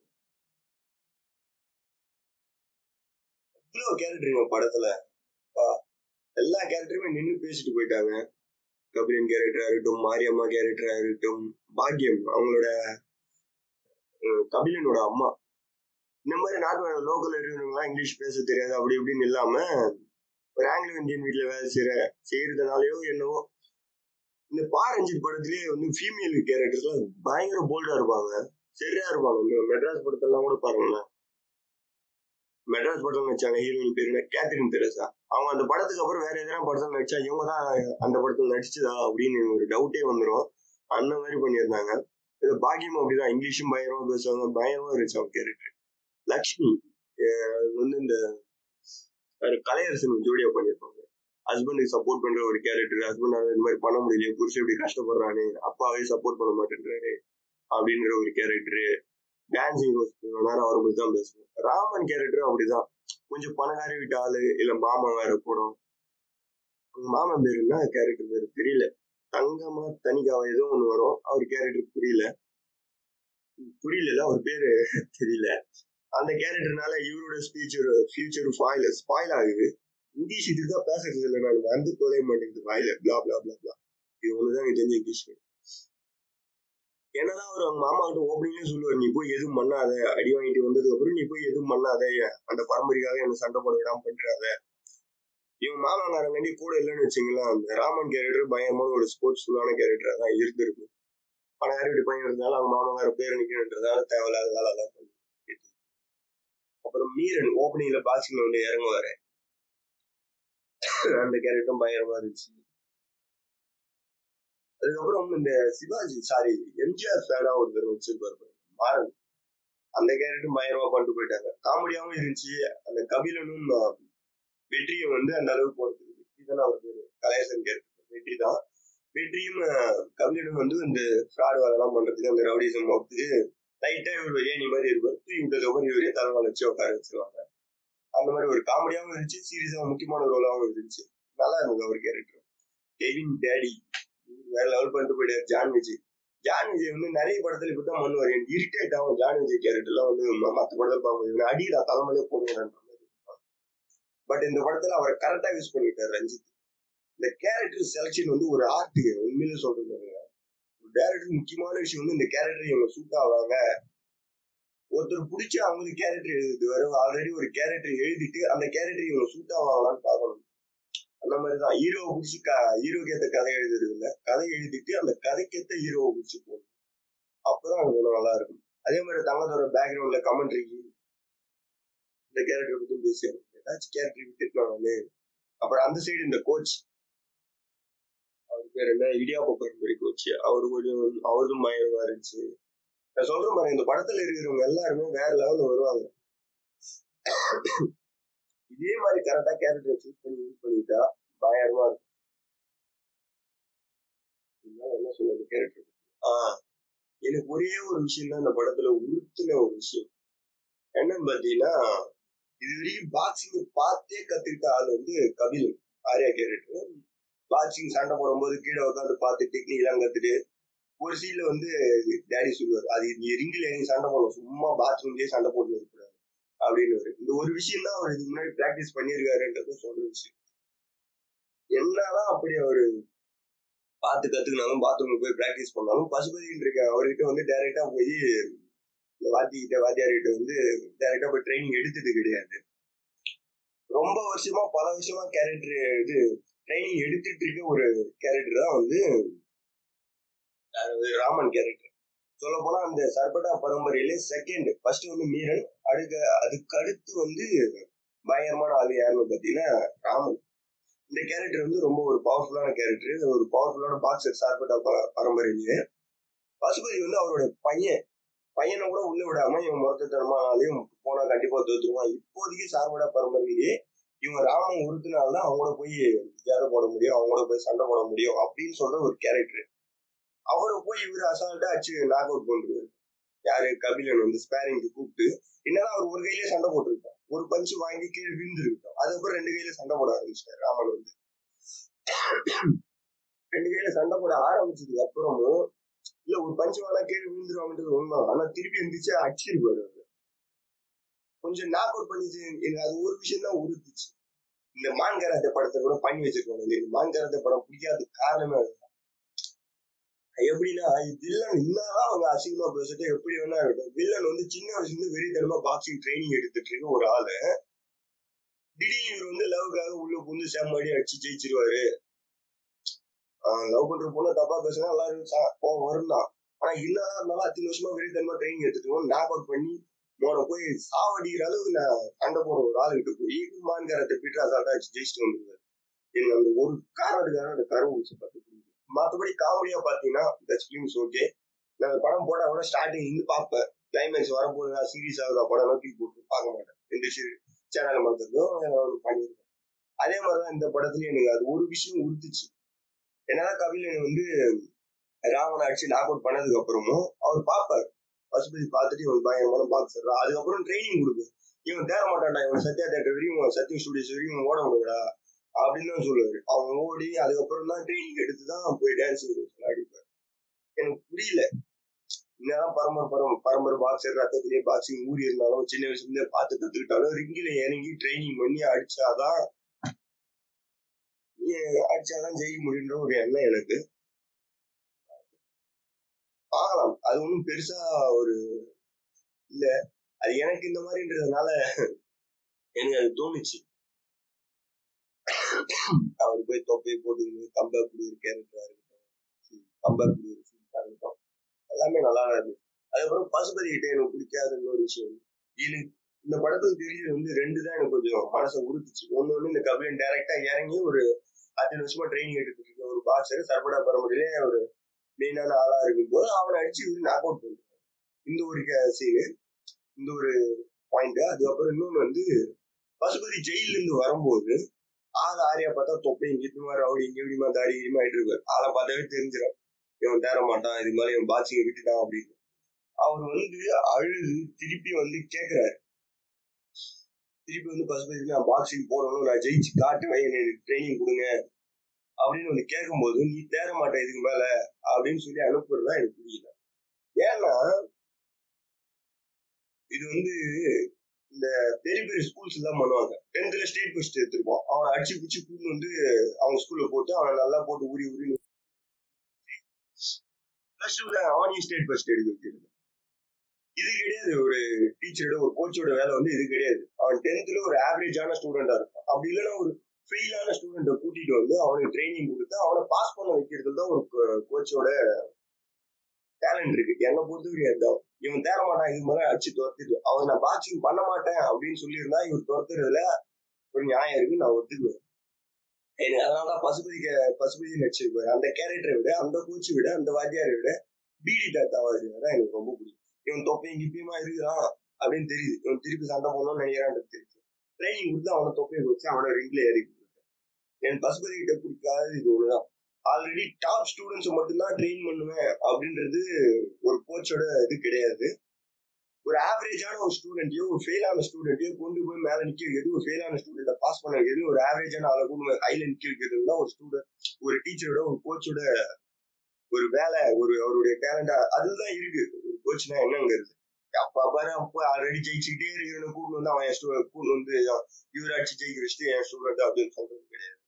அவ்வளோ கேரக்டருங்க படத்துல? எல்லா கேரக்டருமே நின்று பேசிட்டு போயிட்டாங்க. கபிலன் கேரக்டரா இருக்கட்டும் மாரியம்மா கேரக்டரா இருக்கட்டும் பாக்கியம் அவங்களோட கபிலனோட அம்மா. இந்த மாதிரி நாட்டு லோக்கல் இருக்கிறவங்களாம் இங்கிலீஷ் பேச தெரியாது அப்படி இப்படின்னு இல்லாம ஒரு ஆங்கிலோ இந்தியன் வீட்டில் வேலை செய்யற செய்யறதுனாலயோ என்னவோ இந்த பாரஞ்சித் படத்துலேயே வந்து ஃபீமேல் கேரக்டர்ஸ்லாம் பயங்கர போல்டா இருப்பாங்க. சரியா இருப்பாங்க. இந்த மெட்ராஸ் படத்தெல்லாம் கூட பாருங்களேன். மெட்ராஸ் படத்தில் நடிச்சாங்க ஹீரோயின் பேரு கேத்ரின் தெரசா. அவங்க அந்த படத்துக்கு அப்புறம் வேற எதனா படத்தில் நடிச்சா இவங்க தான் அந்த படத்தில் நடிச்சதா அப்படின்னு ஒரு டவுட்டே வந்துடும் அந்த மாதிரி பண்ணியிருந்தாங்க. இது பாக்கியம் அப்படிதான். இங்கிலீஷும் பயங்கரமா பேசுவாங்க. பயங்கரமா இருந்துச்சு அவங்க கேரக்டர் லக்ஷ்மி வந்து இந்த கலையரசன் ஜோடியா பண்ணியிருப்பாங்க ஹஸ்பண்டுக்கு சப்போர்ட் பண்ற ஒரு கேரக்டர் ஹஸ்பண்ட் இந்த மாதிரி பண்ண முடியலையே புருஷன் இப்படி கஷ்டப்படுறானே அப்பாவே சப்போர்ட் பண்ண மாட்டேன்றாரு அப்படின்ற ஒரு கேரக்டர் டான்சிங் ரோஸ் நேரம் அவரை மட்டும் தான் பேசுவோம் ராமன் கேரக்டரும் அப்படிதான் கொஞ்சம் பணக்காரி விட்ட ஆளு இல்ல மாமா வேற கூடும் மாமன் பேரு என்ன? கேரக்டர் பேர் தெரியல. தங்கமா தனிக்காவ ஏதோ ஒண்ணு வரும். அவர் கேரக்டர் புரியல. புரியல அவர் பேரு தெரியல. அந்த கேரக்டர்னால இவரோட ஃபியூச்சர் ஃபியூச்சர் ஃபாயில் ஸ்பாயில் ஆகுது. இங்கிலீஷ் இதுதான் பேசுறது இல்லை. நான் வந்து தொலைய மாட்டேங்குது. வாயில பிளா பிளா பிளா பிளா இது ஒண்ணுதான் எனக்கு தெரிஞ்ச இங்கிலீஷ் என்னதான் அவர் அவங்க மாமா கிட்ட ஓப்பனிங்லேயே சொல்லுவார் நீ போய் எதுவும் பண்ணாத. அடி வாங்கிட்டு வந்ததுக்கு அப்புறம் நீ போய் எதுவும் பண்ணாத. அந்த பரம்பரைக்காக என்ன சண்டை போட விடாம பண்றாத. இவன் மாமாங்காரங்காண்டி கூட இல்லைன்னு வச்சுங்களேன் அந்த ராமன் கேரக்டர் பயங்கரமான ஒரு ஸ்போர்ட்ஸ் ஃபுல்லான கேரக்டரா தான் பல பணக்கார வீட்டு பையன் இருந்தாலும் அவங்க மாமாங்கார பேர் நிற்கணுன்றதால தேவையில்லாத வேலை எல்லாம் பண்ணி அப்புறம் மீரன் ஓப்பனிங்ல பாக்ஸிங் வந்து இறங்குவாரு. அந்த கேரக்டரும் பயங்கரமா இருந்துச்சு. அதுக்கப்புறம் இந்த சிவாஜி சாரி எம்ஜிஆர் ஃபேனா ஒருத்தர் வச்சிருப்பாரு மாறன். அந்த கேரக்டரும் பயங்கரமா பண்ணிட்டு போயிட்டாங்க. காமெடியாவும் இருந்துச்சு. அந்த கபிலனும் வெற்றியும் வந்து அந்த அளவுக்கு போறதுக்கு வெற்றி தானே அவர் கலையசன் கேரக்டர் வெற்றி தான். வெற்றியும் கபிலனும் வந்து இந்த ஃப்ராட் எல்லாம் பண்றதுக்கு அந்த ரவுடிசம் ஒத்துக்கு லைட்டா இவர் ஏணி மாதிரி இருப்பார் தூக்கி விட்டதுக்கப்புறம் இவரே தலைமை வச்சு உட்கார வச்சிருவாங்க? அந்த மாதிரி ஒரு காமெடியாவும் இருந்துச்சு சீரியஸா முக்கியமான ரோலாவும் இருந்துச்சு. நல்லா இருந்தது அவர் கேரக்டர் கெவின் டேடி வேற லெவல் பண்ணிட்டு போயிட்டாரு ஜான் விஜய் ஜான் விஜய் வந்து நிறைய படத்துல இப்பதான் பண்ணுவார். எனக்கு இரிட்டேட் ஆகும். ஜான் விஜய் கேரக்டர்லாம் வந்து மத்த படத்துல பார்க்க அடியில தலைமையிலே போடுவேன் பட் இந்த படத்துல அவரை கரெக்டா யூஸ் பண்ணிட்டார் ரஞ்சித். இந்த கேரக்டர் செலக்ஷன் வந்து ஒரு ஆர்ட் உண்மையிலே சொல்றது டேரக்டருக்கு முக்கியமான விஷயம் வந்து இந்த கேரக்டர் இவங்க சூட் ஆவாங்க. ஒருத்தர் பிடிச்சி அவங்களுக்கு கேரக்டர் எழுதுது வரும். ஆல்ரெடி ஒரு கேரக்டர் எழுதிட்டு அந்த கேரக்டர் இவங்க சூட் ஆவாங்களான்னு பார்க்கணும். அந்த மாதிரிதான் ஹீரோவை பிடிச்சி ஹீரோக்கு ஏற்ற கதை எழுதுறது இல்லை. கதை எழுதிட்டு அந்த கதைக்கேற்ற ஹீரோவை பிடிச்சி போகணும் அப்பதான் அது கொஞ்சம் நல்லா இருக்கும். அதே மாதிரி தங்கத்தோட பேக்ரவுண்ட்ல கமெண்ட்ரிக்கு இந்த கேரக்டர் பத்தி பேசியணும் ஏதாச்சும் கேரக்டர் விட்டுருக்கலாம் அப்புறம் அந்த சைடு இந்த கோச் பேர் என்ன? இடியாப்ப பரம்பரை கோச் அவரு கொஞ்சம் அவரும் பயங்கரமா இருந்துச்சு. நான் சொல்றேன் பாருங்க இந்த படத்துல இருக்கிறவங்க எல்லாருமே வேற லெவல்ல வருவாங்க. இதே மாதிரி கரெக்டா கேரக்டர் சூஸ் பண்ணி யூஸ் பண்ணிட்டா பயங்கரமா இருக்கும். என்ன சொல்றது கேரக்டர் ஆஹ் எனக்கு ஒரே ஒரு விஷயம் தான் இந்த படத்துல உறுத்துன ஒரு விஷயம். என்னன்னு பாத்தீங்கன்னா இது வரைக்கும் பாக்ஸிங் பார்த்தே கத்துக்கிட்ட ஆள் வந்து கபிலன் ஆர்யா கேரக்டர் பாக்ஸிங் சண்டை போடும்போது கீழே உட்காந்து பார்த்து டெக்னிக் எல்லாம் கத்துட்டு ஒரு சீட்ல வந்து டேடி சொல்லுவார் அது நீ ரிங்கில் நீ சண்டை போடணும் சும்மா பாத்ரூம்லயே சண்டை போட்டு இருக்கக்கூடாது அப்படின்னு இந்த ஒரு விஷயம் தான் அவர் இதுக்கு முன்னாடி பிராக்டிஸ் பண்ணியிருக்காருன்றதும் சொல்ற விஷயம். என்னதான் அப்படி அவரு பார்த்து கத்துக்கினாலும் பாத்ரூம்ல போய் பிராக்டிஸ் பண்ணாலும் பசுபதின்னு இருக்கேன் அவர்கிட்ட வந்து டைரக்டா போய் இந்த வாத்திக்கிட்ட வாத்தியார்கிட்ட வந்து டைரக்டா போய் ட்ரைனிங் எடுத்தது கிடையாது. ரொம்ப வருஷமா பல வருஷமா கேரக்டர் இது ட்ரைனிங் எடுத்துட்டு இருக்க ஒரு கேரக்டர் தான் வந்து ராமன் கேரக்டர் சொல்ல போனா அந்த சர்பட்டா பரம்பரையிலே செகண்ட் ஃபர்ஸ்ட் வந்து மீரன் அடுக்க அதுக்கு அடுத்து வந்து பயங்கரமான ஆள் யாருன்னு பார்த்தீங்கன்னா ராமன். இந்த கேரக்டர் வந்து ரொம்ப ஒரு பவர்ஃபுல்லான கேரக்டர் ஒரு பவர்ஃபுல்லான பாக்ஸர் சார்பட்டா பரம்பரையிலேயே பசுபதி வந்து அவரோட பையன். பையனை கூட உள்ள விடாம இவன் மொத்தத்தனமானாலையும் போனா கண்டிப்பா தோத்துருவான். இப்போதைக்கு சார்படா பரம்பரையிலேயே இவன் ராமன் உறுத்தினால்தான் அவங்கள போய் ஜாத போட முடியும் அவங்கள போய் சண்டை போட முடியும் அப்படின்னு சொல்ற ஒரு கேரக்டர் அவரை போய் இவரு அசால்ட்டா அச்சு நாக் அவுட் பண்றாரு யாரு? கபிலன் வந்து ஸ்பேரிங்க்கு கூப்பிட்டு என்னன்னா அவர் ஒரு கையிலேயே சண்டை போட்டுருக்கான். ஒரு பஞ்சு வாங்கி கீழே விழுந்துருக்கோம் அதுக்கப்புறம் ரெண்டு கையில சண்டை போட ஆரம்பிச்சிட்டாரு ராமன் வந்து. ரெண்டு கையில சண்டை போட ஆரம்பிச்சதுக்கு அப்புறமும் இல்ல ஒரு பஞ்சு வாங்க கீழே விழுந்துருவாங்கன்றது உண்மை. ஆனா திருப்பி எந்திரிச்சு அடிச்சிருப்பாரு கொஞ்சம் நாக் அவுட் பண்ணிச்சு எனக்கு அது ஒரு விஷயம் தான் உறுத்துச்சு. இந்த மான்கராத்த படத்தை கூட பண்ணி வச்சிருக்கோம். இந்த மான்கராத்த படம் பிடிக்காத காரணமே அதுதான். எப்படின்னா வில்லன் என்னதான் அவங்க அசிங்கமா பேசிட்டு எப்படி வேணா இருக்கட்டும். வில்லன் வந்து சின்ன வயசுல இருந்து வெறித்தனமா பாக்ஸிங் ட்ரைனிங் எடுத்துட்டு இருக்க ஒரு ஆளு. திடீர்னு இவர் வந்து லவ்க்காக உள்ள புந்து செம்மடி அடிச்சு ஜெயிச்சிருவாரு. லவ் பண்ற பொண்ணு தப்பா பேசினா எல்லாரும் வரும் தான் ஆனா என்னதான் இருந்தாலும் அத்தனை வருஷமா வெறித்தனமா ட்ரைனிங் எடுத்துட்டு நாக் அவுட் பண்ணி உன போய் சாவடிக்கிற அளவுக்கு நான் சண்டை போற ஒரு ஆளுகிட்ட போய் மான்காரத்தை பீட்டர் அசால்ட்டா வச்சு ஜெயிச்சுட்டு வந்துருவாரு எனக்கு அந்த ஒரு காரணத்துக்காக அந்த கருவு வச்சு பார்த்து பிடிக்கும் மற்றபடி காமெடியா பாத்தீங்கன்னா தட்ஸ் ஃபிலிம்ஸ் ஓகே நான் படம் போட்டா கூட ஸ்டார்டிங் இருந்து பார்ப்பேன். கிளைமேக்ஸ் வரப்போது நான் சீரியஸ் ஆகுதா படம் நோக்கி போட்டு பார்க்க மாட்டேன். இந்த சேனல் மாத்திரதும் பண்ணியிருக்கோம் அதே மாதிரிதான் இந்த படத்துலயும் எனக்கு அது ஒரு விஷயம் உறுத்துச்சு. என்னதான் கபிலன் வந்து ராவண அடிச்சு நாக் அவுட் பண்ணதுக்கு அப்புறமும் அவர் பார்ப்பாரு. பசுபதி பார்த்துட்டு இவன் பயங்கரமான பாக்ஸர் அதுக்கப்புறம் ட்ரைனிங் கொடுக்கு. இவன் தேர மாட்டான்டா இவன் சத்யா தேட்டர் வரையும் சத்யம் ஸ்டுடியோஸ் வரையும் ஓட விடுடா அப்படின்னு தான் சொல்லுவாரு. அவன் ஓடி அதுக்கப்புறம் தான் ட்ரைனிங் எடுத்து தான் போய் டான்ஸ் அடிப்பார். எனக்கு புரியல. என்னதான் பரம்பரை பரம் பரம்பரை பாக்ஸர் ரத்தத்திலேயே பாக்ஸிங் ஊறி இருந்தாலும் சின்ன வயசுல இருந்தே பார்த்து கத்துக்கிட்டாலும் ரிங்கில இறங்கி ட்ரைனிங் பண்ணி அடிச்சாதான் அடிச்சாதான் ஜெயிக்க முடியுன்ற ஒரு எண்ணம் எனக்கு. பார்க்கலாம் அது ஒன்றும் பெருசா ஒரு இல்ல. அது எனக்கு இந்த மாதிரின்றதுனால எனக்கு அது தோணுச்சு. அவர் போய் தொப்பையை போட்டு கம்பேக் கொடுக்குற கேரக்டரா இருக்கட்டும் கம்பேக் கொடுக்குற சீன்ஸா இருக்கட்டும் எல்லாமே நல்லா இருந்துச்சு. அதுக்கப்புறம் பசுபதி கிட்ட எனக்கு பிடிக்காத ஒரு விஷயம். எனக்கு இந்த படத்துக்கு தெரிஞ்சது வந்து ரெண்டு தான் எனக்கு கொஞ்சம் மனசை உறுத்துச்சு. ஒண்ணு வந்து இந்த கபிலன் டைரக்டா இறங்கி ஒரு அத்தனை வருஷமா ட்ரைனிங் எடுத்துட்டு இருக்க ஒரு பாக்ஸர் சர்படா பரம்பரையிலே ஒரு மெயினான ஆளா இருக்கும்போது அவனை அடிச்சு இவரு நாக் அவுட் பண்றான் இந்த ஒரு சீனு இந்த ஒரு பாயிண்ட் அதுக்கப்புறம் இன்னொன்னு வந்து பசுபதி ஜெயில இருந்து வரும்போது ஆள் ஆரியா பார்த்தா தொப்பையும் கிட்டுமா ரவுடி இங்க இப்படிமா தாடி இப்படிமா ஆயிட்டு இருப்பாரு. ஆளை பார்த்தாவே தெரிஞ்சிடும் இவன் தேர மாட்டான் இது மாதிரி இவன் பாட்சிங்க விட்டுட்டான் அப்படின்னு. அவர் வந்து அழுது திருப்பி வந்து கேக்குறாரு. திருப்பி வந்து பசுபதி நான் பாக்ஸிங் போடணும் நான் ஜெயிச்சு காட்டுவேன் எனக்கு ட்ரைனிங் கொடுங்க. அப்படின்னு வந்து கேட்கும்போது நீ தேர மாட்டேன் இதுக்கு மேல அப்படின்னு சொல்லி அனுப்புறதுதான் எனக்கு புரியல. ஏன்னா இது வந்து இந்த பெரிய பெரிய ஸ்கூல்ஸ் எல்லாம் பண்ணுவாங்க. டென்த்ல ஸ்டேட் ஃபர்ஸ்ட் எடுத்திருப்போம். அவனை அடிச்சு பிடிச்சி கூட்டு வந்து அவங்க ஸ்கூல்ல போட்டு அவனை நல்லா போட்டு உரி ஊறி பிளஸ் டூல அவனையும் ஸ்டேட் ஃபர்ஸ்ட் எடுக்க வைக்கிறது. இது கிடையாது. ஒரு டீச்சரோட ஒரு கோச்சோட வேலை வந்து இது கிடையாது. அவன் டென்த்ல ஒரு ஆவரேஜான ஸ்டூடெண்டா இருக்கும் அப்படி இல்லைன்னா ஒரு ஃபெயிலான ஸ்டூடெண்ட்டை கூட்டிட்டு வந்து அவனுக்கு ட்ரைனிங் கொடுத்து அவனை பாஸ் பண்ண வைக்கிறது தான் ஒரு கோச்சோட டேலண்ட் இருக்கு. என்னை பொறுத்தவரைக்கும் அதுதான். இவன் தேர மாட்டான் இது மாதிரி அடிச்சு துரத்திட்டு. அவர் நான் பாக்ஸிங் பண்ண மாட்டேன் அப்படின்னு சொல்லியிருந்தா இவர் துரத்துறதுல ஒரு நியாயம் இருக்கு நான் ஒத்துக்குவேன். எனக்கு அதனாலதான் பசுபதி பசுபதி நடிச்சிருப்பாரு அந்த கேரக்டரை விட அந்த கோச்சை விட அந்த வாத்தியாரை விட பிடி தாத்தாவா தான் எனக்கு ரொம்ப பிடிக்கும். இவன் தொப்பையும் கிப்பியமா இருக்கிறான் அப்படின்னு தெரியுது. இவன் திருப்பி சண்டை போடணும்னு நினைக்கிறான் தெரியுது. ட்ரைனிங் கொடுத்து அவனை தொப்பையை வச்சு அவனை ரிங்ல ஏறி என் பசுபதி கிட்ட பிடிக்காது இது ஒண்ணுதான். ஆல்ரெடி டாப் ஸ்டூடெண்ட்ஸ் மட்டும்தான் ட்ரெயின் பண்ணுவேன் அப்படின்றது ஒரு கோச்சோட இது கிடையாது. ஒரு ஆவரேஜான ஒரு ஸ்டூடெண்ட்டையோ ஒரு ஃபெயிலான ஸ்டூடெண்ட்டையோ கொண்டு போய் மேலே நிற்க வைக்கிறது ஒரு ஃபெயிலான ஸ்டூடெண்ட்டை பாஸ் பண்ண வைக்கிறது ஒரு ஆவரேஜான ஆளை கொண்டு ஹைல நிற்க வைக்கிறது தான் ஒரு ஸ்டூடெண்ட் ஒரு டீச்சரோட ஒரு கோச்சோட ஒரு வேலை ஒரு அவருடைய டேலண்டா அதுதான் இருக்கு. ஒரு கோச்னா என்னங்கிறது. அப்பா பாரு அப்போ ஆல்ரெடி ஜெயிச்சுக்கிட்டே இருக்கிறவன கூட்டு வந்து அவன் என் கூட்டு வந்து இவர் ஜெயிக்க வச்சுட்டு என் ஸ்டூடெண்ட் அப்படின்னு சொல்றது கிடையாது.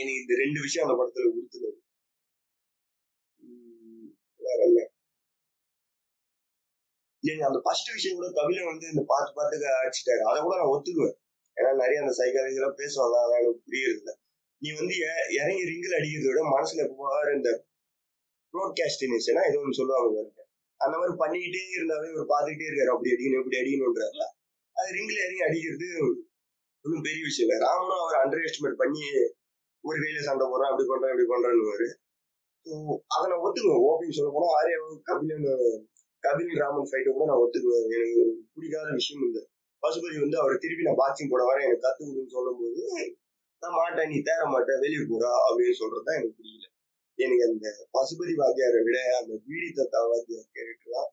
எனக்கு இந்த ரெண்டு விஷயம் அந்த படத்துல கொடுத்துருது வேற என்ன அந்த ஃபர்ஸ்ட் விஷயம் கூட கபிலன் வந்து இந்த பார்த்து பார்த்து அடிச்சுட்டாரு. அதை கூட நான் ஒத்துக்குவேன். ஏன்னா நிறைய அந்த சைக்காலஜிலாம் பேசுவாங்க. அதான் எனக்கு புரியுறது நீ வந்து இறங்கி ரிங்கில் அடிக்கிறத விட மனசுல எப்போ இந்த ப்ரோட்காஸ்டினேஷனா ஏதோ ஒன்று சொல்லுவாங்க பாருங்க. அந்த மாதிரி பண்ணிக்கிட்டே இருந்தாவே இவர் பார்த்துக்கிட்டே இருக்காரு. அப்படி அடிக்கணும் இப்படி அடிக்கணும்ன்றாருல. அது ரிங்கில் இறங்கி அடிக்கிறது ஒன்றும் பெரிய விஷயம் இல்லை. ராமனும் அவர் அண்டர் எஸ்டிமேட் பண்ணி ஒரு கையில சண்டை போடுறேன் அப்படி பண்றேன் இப்படி பண்றேன்னு ஸோ அதை நான் ஒத்துக்குவேன். ஓபி சொல்ல போனா ஆர்யா கபிலன் கபில் ராமன் ஃபைட்டை கூட நான் ஒத்துக்குவேன். எனக்கு பிடிக்காத விஷயம் இல்லை பசுபதி வந்து அவரை திருப்பி நான் பாக்ஸிங் போட வரேன் எனக்கு கத்து விடுன்னு சொல்லும் போது நான் மாட்டேன் நீ தேர மாட்டேன் வெளியே போறா அப்படின்னு சொல்றதுதான் எனக்கு பிடிக்கல எனக்கு அந்த பசுபதி வாத்தியாரை விட அந்த பீடி தத்தா வாத்தியார் கேரக்டர் தான்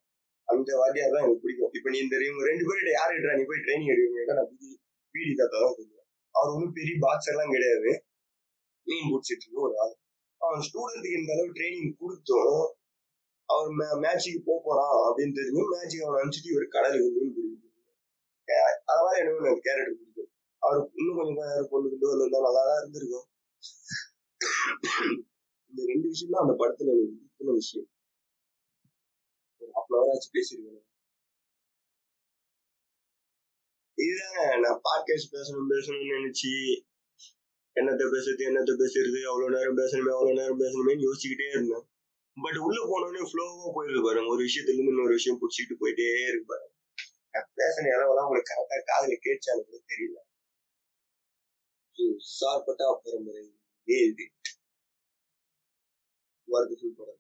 அந்த வாத்தியார் தான் எனக்கு பிடிக்கும். இப்ப நீ இந்த இவங்க ரெண்டு பேர்கிட்ட யார் எடுறா நீ போய் ட்ரைனிங் எடுக்கிறீங்க நான் பீடி பீடி தத்தா தான் சொல்லுவேன். அவர் ஒன்றும் பெரிய பாக்ஸர்லாம் கிடையாது. மீன் பிடிச்சிட்டு இருக்க ஒரு ஆள். அவன் ஸ்டூடெண்ட்டுக்கு இந்த அளவு ட்ரைனிங் கொடுத்தும் அவர் மேட்சுக்கு போக போறான் அப்படின்னு தெரிஞ்சும் மேட்சுக்கு அவன் அனுப்பிச்சிட்டு ஒரு கடலுக்கு மீன் பிடிக்கும் அதனால எனக்கு எனக்கு கேரக்டர் பிடிக்கும். அவர் இன்னும் கொஞ்சம் யாரும் பொண்ணு கொண்டு வந்திருந்தா நல்லா தான் இருந்திருக்கும். இந்த ரெண்டு விஷயம் தான் அந்த படத்துல எனக்கு பிடிக்கிற விஷயம். ஒரு ஹாஃப் அன் ஹவர் ஆச்சு பேசியிருக்கேன். இதுதான் நான் பாட்காஸ்ட் பேசணும் பேசணும்னு நினைச்சு என்னத்த பேசுறது என்னத்த பேசுறது அவ்வளவு நேரம் பேசணுமே அவ்வளவு நேரம் பேசணுமே யோசிச்சுக்கிட்டே இருந்தேன். பட் உள்ள போனோடனே ஃப்ளோவா போயிருக்கு பாருங்க. ஒரு விஷயத்துல இருந்து இன்னொரு விஷயம் பிடிச்சிட்டு போயிட்டே இருக்கு பாருங்க. பேசின அளவெல்லாம் உங்களுக்கு கரெக்டா காதல கேட்சாலும் கூட தெரியல. சார்பட்டா முறை ஏழ்தி வர்துஃபுல் படம்.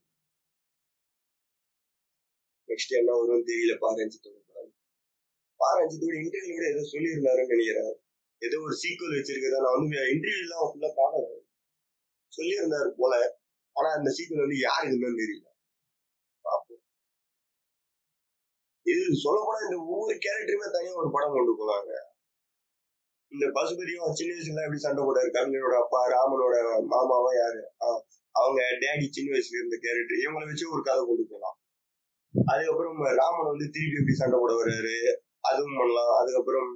நெக்ஸ்ட் என்ன வரும் தெரியல பாரஞ்சித்தோட படம். பாரஞ்சித்தோட இன்டர்வியூட ஏதோ சொல்லியிருந்தாருன்னு நினைக்கிறேன். ஏதோ ஒரு சீக்குவல் வச்சிருக்கிறதா நான் வந்து இன்டர்வியூலாம் ஃபுல்லா பார்க்கல. சொல்லியிருந்தாரு போல. ஆனா அந்த சீக்குவல் வந்து யாருக்குன்னு தெரியல. பார்ப்போம் இது சொல்லப்போனா இந்த ஒவ்வொரு கேரக்டருமே தனியா ஒரு படம் கொண்டு போனாங்க. இந்த பசுபதியும் சின்ன வயசுல எப்படி சண்டை போட்டாரு? கவிஞனோட அப்பா ராமனோட மாமாவா யாரு? அவங்க டேடி சின்ன வயசுல இருந்த கேரக்டர் இவங்களை வச்சு ஒரு கதை கொண்டு போகலாம் அதுக்கப்புறம் ராமன் வந்து திருப்பி எப்படி சண்டை போட வர்றாரு? அதுவும் பண்ணலாம். அதுக்கப்புறம்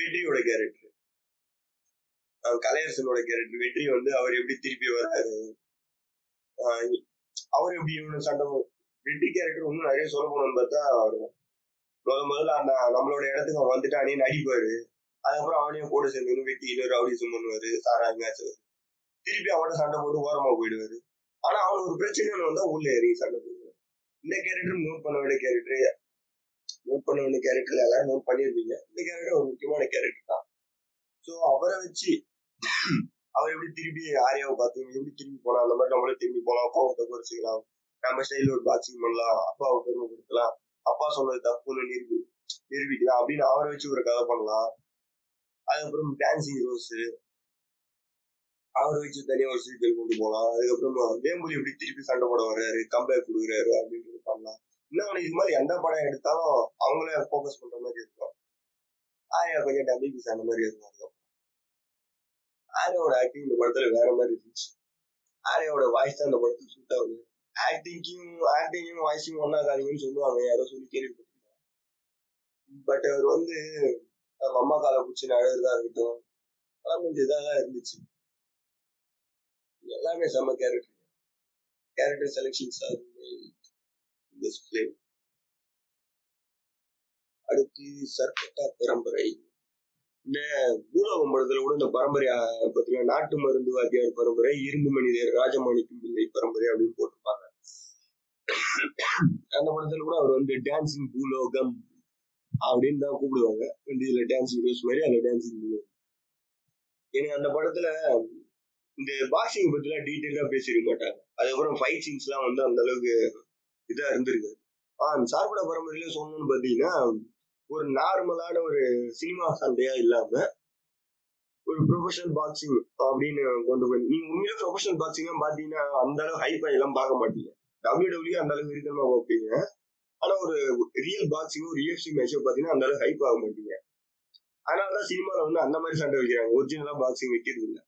வெற்றியோட கேரக்டர் கலையரசனோட கேரக்டர் வெற்றி வந்து அவர் எப்படி திருப்பி வர்றாரு அவர் எப்படி இவனு சண்டை வெற்றி கேரக்டர் இன்னும் நிறைய சொல்ல போனோம்னு பார்த்தா முத முதல்ல அந்த நம்மளோட இடத்துக்கு அவன் வந்துட்டு அணியன் அடிப்பாரு அதுக்கப்புறம் அவனையும் கூட சேர்ந்து வெட்டி இன்னொரு ரவுடிசம் பண்ணுவாரு சாரா திருப்பி அவனோட சண்டை போட்டு ஓரமா போயிடுவாரு. ஆனா அவனுக்கு ஒரு பிரச்சனை வந்தா உள்ள இறங்கி சண்டை போடுவாரு. இந்த கேரக்டர் மூவ் பண்ண வேண்டிய கேரக்டர் நோட் பண்ண வேண்டிய கேரக்டர் எல்லாரும் நோட் பண்ணிருப்பீங்க. இந்த கேரக்டர் ஒரு முக்கியமான கேரக்டர் தான். ஸோ அவரை வச்சு அவர் எப்படி திருப்பி ஆரியாவை பார்த்து எப்படி திரும்பி போலாம் அந்த மாதிரி நம்மளே திரும்பி போலாம். அப்பாவை குறைச்சிக்கலாம் நம்ம ஸ்டைல ஒரு பாக்ஸிங் பண்ணலாம். அப்பாவை பெருமைப்படுத்தலாம். அப்பா சொன்னது தப்புன்னு நிரூபி நிரூபிக்கலாம் அப்படின்னு அவரை வச்சு ஒரு கதை பண்ணலாம். அதுக்கப்புறம் டான்சிங் ரோஸ் அவரை வச்சு தனியா ஒரு சீக்கிரம் கொண்டு போகலாம் அதுக்கப்புறம் வேம்புலி எப்படி திருப்பி சண்டை போட வர்றாரு கம்பேக் கொடுக்குறாரு அப்படின்றது பண்ணலாம். இன்னும் இது மாதிரி எந்த படம் எடுத்தாலும் அவங்களே ஃபோக்கஸ் பண்ற மாதிரி இருக்கும். ஆரியா கொஞ்சம் டபிள்யூபிஸ் அந்த மாதிரி இருக்கும். அதுக்கப்புறம் ஆரியாவோட ஆக்டிங் இந்த படத்துல வேற மாதிரி இருந்துச்சு. ஆரியாவோட வாய்ஸ் தான் இந்த படத்துக்கு சூட் ஆகுது. ஆக்டிங்கும் ஆக்டிங்கும் வாய்ஸும் ஒன்னாகாதீங்கன்னு சொல்லுவாங்க. யாரோ சொல்லி கேள்விப்பட்டிருக்கேன். பட் அவர் வந்து நம்ம அம்மா காலை பிடிச்சி அழகுறதா இருக்கட்டும் அதெல்லாம் கொஞ்சம் இதாக தான் இருந்துச்சு. எல்லாமே செம்ம கேரக்டர் கேரக்டர் செலெக்ஷன்ஸ் இந்த அடுத்து சர்க்கட்டா பரம்பரை. இந்த பூலோகம் படத்துல கூட இந்த பரம்பரை பார்த்தீங்கன்னா நாட்டு மருந்து வாத்தியார் பரம்பரை இரும்பு மனிதர் ராஜமாணிக்கம் பிள்ளை பரம்பரை அப்படின்னு போட்டிருப்பாங்க. அந்த படத்துல கூட அவர் வந்து டான்சிங் பூலோகம் அப்படின்னு தான் கூப்பிடுவாங்க. இதுல டான்சிங் ரோஸ் மாதிரி அதுல டான்சிங் பூலோகம். ஏன்னா அந்த படத்துல இந்த பாக்ஸிங் பத்திலாம் டீட்டெயிலா பேசிருக்க மாட்டாங்க. அதுக்கப்புறம் ஃபைட் சீன்ஸ் எல்லாம் வந்து அந்த அளவுக்கு இதா இருந்திருக்கு. ஆஹ் சார்பட பரம்பரையில சொல்லணும்னு பாத்தீங்கன்னா ஒரு நார்மலான ஒரு சினிமா சண்டையா இல்லாம ஒரு ப்ரொஃபஷனல் பாக்ஸிங் அப்படின்னு கொண்டு போய் நீங்க உண்மையில ப்ரொஃபஷனல் பாக்ஸிங் பாத்தீங்கன்னா அந்த அளவு ஹைஃபை எல்லாம் பார்க்க மாட்டீங்க. டபிள்யூ டபிள்யூ அந்த அளவுக்கு இருக்கணுமா பார்ப்பீங்க ஆனா ஒரு ரியல் பாக்ஸிங் ஒரு யூஎஃப்சி மேட்ச் பாத்தீங்கன்னா அந்த அளவுக்கு ஹைப் ஆக மாட்டீங்க. அதனாலதான் சினிமால வந்து அந்த மாதிரி சண்டை வைக்கிறாங்க. ஒரிஜினலா பாக்ஸிங் வைக்கிறது இல்லை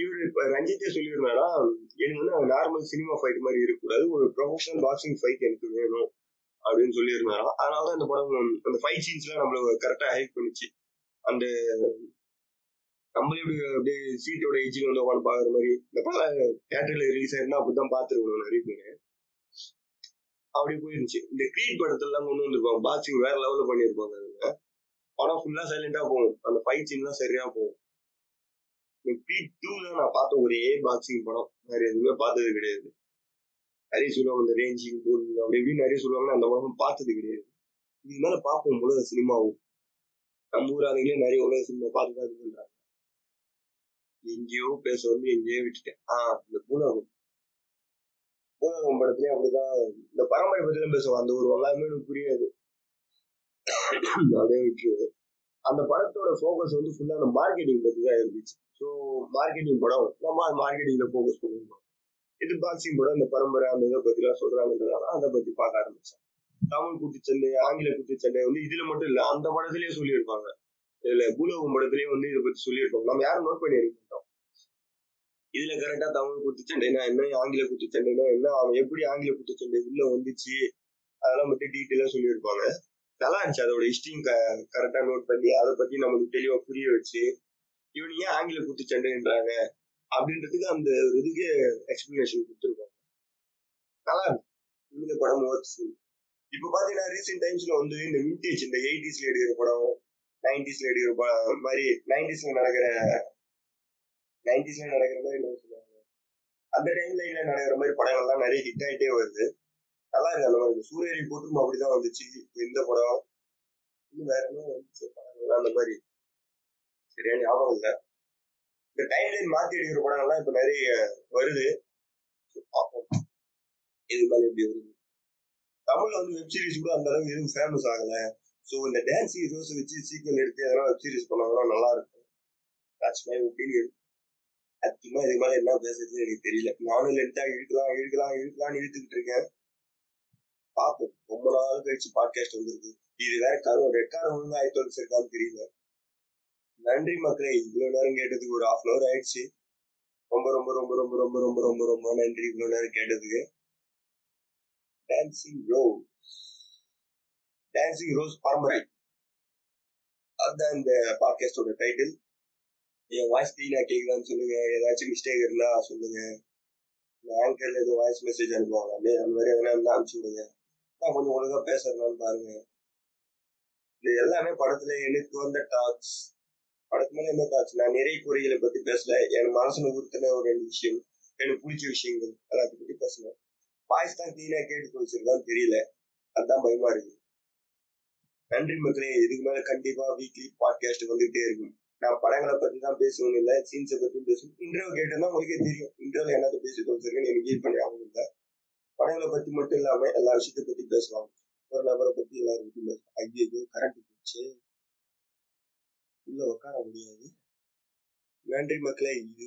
இவரு இப்போ ரஞ்சித்தே சொல்லியிருந்தாரா எனக்கு வந்து நார்மல் சினிமா ஃபைட் மாதிரி இருக்கக்கூடாது. ஒரு ப்ரொஃபஷனல் பாக்ஸிங் ஃபைட் எனக்கு வேணும். அப்படின்னு சொல்லியிருந்தாங்க அதனால தான் இந்த படம் அந்த ஃபைட் சீன்ஸ்லாம் நம்மள கரெக்டாக ஹைப் பண்ணிச்சு. அந்த நம்மளே இப்படி அப்படியே சீட்டோட எஜ்ஜில் வந்து உட்காந்து பார்க்குற மாதிரி இந்த படம் தேட்டரில் ரிலீஸ் ஆயிருந்தா அப்படிதான் பார்த்துருக்கணும் நிறைய பேர். அப்படி போயிருந்துச்சு. இந்த கிரீட் படத்துலலாம் கொண்டு வந்திருப்பாங்க. பாக்ஸிங் வேற லெவலில் பண்ணியிருப்பாங்க அதுல. படம் ஃபுல்லாக சைலண்டாக போகும். அந்த ஃபைட் சீன்லாம் சரியாக போகும். பீட் டூ தான் நான் பார்த்த ஒரே பாக்ஸிங் படம். வேற எதுவுமே பார்த்தது கிடையாது. நிறைய சொல்லுவாங்க இந்த ரேஞ்சிங் போல் அப்படி இப்படி நிறைய சொல்லுவாங்கன்னா அந்த படம் பார்த்தது கிடையாது. இதுக்கு மேல பார்ப்போம் உலக சினிமாவும். நம்ம ஊர் ஆளுங்களே நிறைய உலக சினிமா பார்த்து தான் இது பண்றாங்க. எங்கேயோ பேச வந்து எங்கேயோ விட்டுட்டேன். ஆஹ் இந்த பூலகம். பூலகம் படத்துலயும் அப்படிதான். இந்த பரம்பரை பத்தி தான் பேசுவோம் அந்த ஒரு எல்லாமே எனக்கு புரியாது. அதே விட்டுருவேன். அந்த படத்தோட ஃபோக்கஸ் வந்து ஃபுல்லா அந்த மார்க்கெட்டிங் பத்தி தான் இருந்துச்சு. ஸோ மார்க்கெட்டிங் படம் நம்ம மார்க்கெட்டிங்ல ஃபோக்கஸ் பண்ணிருந்தோம் இது பாக்ஸிங் படம் இந்த பரம்பரை அந்த இதை பத்தி எல்லாம் அதை பத்தி பார்க்க ஆரம்பித்தேன் தமிழ் குத்துச்சண்டை ஆங்கில குத்துச்சண்டை வந்து இதுல மட்டும் இல்லை அந்த படத்துலேயே சொல்லியிருப்பாங்க. இதுல பூலோகம் படத்துலேயே வந்து இதை பத்தி சொல்லியிருப்பாங்க. நம்ம யாரும் நோட் பண்ணி இருக்க மாட்டோம். இதில் கரெக்டா தமிழ் குத்துச்சண்டைனா என்ன ஆங்கில குத்துச்சண்டைனா என்ன அவன் எப்படி ஆங்கில குத்துச்சண்டை உள்ள வந்துச்சு அதெல்லாம் பற்றி டீட்டெயிலா சொல்லியிருப்பாங்க. நல்லா இருந்துச்சு அதோட ஹிஸ்டரியும் கரெக்டா நோட் பண்ணி அதை பத்தி நமக்கு தெளிவா புரிய வச்சு இவன் ஏன் ஆங்கில குத்துச்சண்டைன்றாங்க அப்படின்றதுக்கு அந்த ஒரு இதுக்கு எக்ஸ்பிளனேஷன் கொடுத்துருப்பாங்க. நல்லா இருக்கு இந்த படம் ஒர்க்ஸ் இப்போ பாத்தீங்கன்னா ரீசெண்ட் டைம்ஸ்ல வந்து இந்த விண்டேஜ் இந்த எயிட்டிஸ்ல எடுக்கிற படம் நைன்டிஸ்ல எடுக்கிற படம் மாதிரி நைன்டிஸ்ல நடக்கிற நைன்டிஸ்ல நடக்கிற மாதிரி என்ன சொல்லுவாங்க? அந்த டைம்ல நடக்கிற மாதிரி படங்கள்லாம் நிறைய ஹிட் ஆகிட்டே வருது. நல்லா இருக்கு அந்த மாதிரி சூரியரி போட்டும் அப்படிதான் வந்துச்சு. இந்த படம் இன்னும் வேற என்ன வந்துச்சு? படங்கள்லாம் அந்த மாதிரி. சரியா ஞாபகம் இல்லை. இந்த டைம் லைன் மாத்தி எடுக்கிற படங்கள்லாம் இப்ப நிறைய வருது. பார்ப்போம். இது மாதிரி எப்படி வருது? தமிழ்ல வந்து வெப் சீரிஸ் கூட அந்த அளவுக்கு எதுவும் ஃபேமஸ் ஆகல. ஸோ இந்த டான்ஸ் ஹீரோஸ் வச்சு சீக்கிரம் எடுத்து அதெல்லாம் வெப் சீரிஸ் பண்ணாங்கன்னா நல்லா இருக்கும். தட்ஸ் மை ஒப்பீனியன் சத்தியமா இது மாதிரி என்ன பேசுறதுன்னு எனக்கு தெரியல. நானும் லென்த்தா இழுக்கலாம் இழுக்கலாம் இழுக்கலாம்னு இழுத்துக்கிட்டு இருக்கேன். பார்ப்போம் ரொம்ப நாள் கழிச்சு பாட்காஸ்ட் வந்திருக்கு. இது வேற கரு ரெக்கார்டு ஒழுங்கா ஆயிட்டு இருக்கான்னு தெரியல. நன்றி மக்களே. இவ்வளவு நேரம் கேட்டதுக்கு ஒரு ஹாஃப் அன் அவர் ஆயிடுச்சு. ரொம்ப ரொம்ப ரொம்ப ரொம்ப ரொம்ப ரொம்ப ரொம்ப ரொம்ப நன்றி இவ்வளவு நேரம் கேட்டதுக்கு. டான்சிங் ரோஸ் டான்சிங் ரோஸ் பரம்பரை அதுதான் இந்த பாட்காஸ்டோட டைட்டில் என் வாய்ஸ் கிளீனா கேக்குதான்னு சொல்லுங்க. ஏதாச்சும் மிஸ்டேக் இருந்தா சொல்லுங்க. ஆங்கர்ல ஏதோ வாய்ஸ் மெசேஜ் அனுப்புவாங்க. அப்படியே அந்த மாதிரி எதனா இருந்தா அனுப்பிச்சு விடுங்க. நான் கொஞ்சம் ஒழுங்கா பேசுறேன்னு பாருங்க. இது எல்லாமே படத்துல எனக்கு வந்த டாக்ஸ் படத்து மேல என்ன டாக்ஸ் நான் நிறைய குறைகளை பத்தி பேசல. என் மனசுல உறுத்தின ஒரு ரெண்டு விஷயம் எனக்கு பிடிச்ச விஷயங்கள் எல்லாத்த பத்தி பேசணும். வாய்ஸ் தான் கிளீனா கேட்டு வச்சிருக்கான்னு தெரியல. அதுதான் பயமா இருக்கு. நன்றி மக்களே. இதுக்கு மேல கண்டிப்பா வீக்லி பாட்காஸ்ட் வந்துகிட்டே இருக்கும். நான் படங்களை பத்தி தான் பேசணும் இல்லை சீன்ஸை பத்தி பேசணும். இன்டர்வியூ கேட்டா உங்களுக்கே தெரியும். இன்டர்வியூல என்னத்தை பேசி வச்சிருக்கேன்னு எனக்கு கீழ் பண்ணி ஆகும் இல்லை படங்களை பத்தி மட்டும் இல்லாம எல்லா விஷயத்த பத்தி பேசலாம். ஒரு நபரை பத்தி எல்லாரும் பத்தி பேசலாம். ஐயோ கரண்ட் போச்சு. உள்ள உட்கார முடியாது. நன்றி மக்களே இது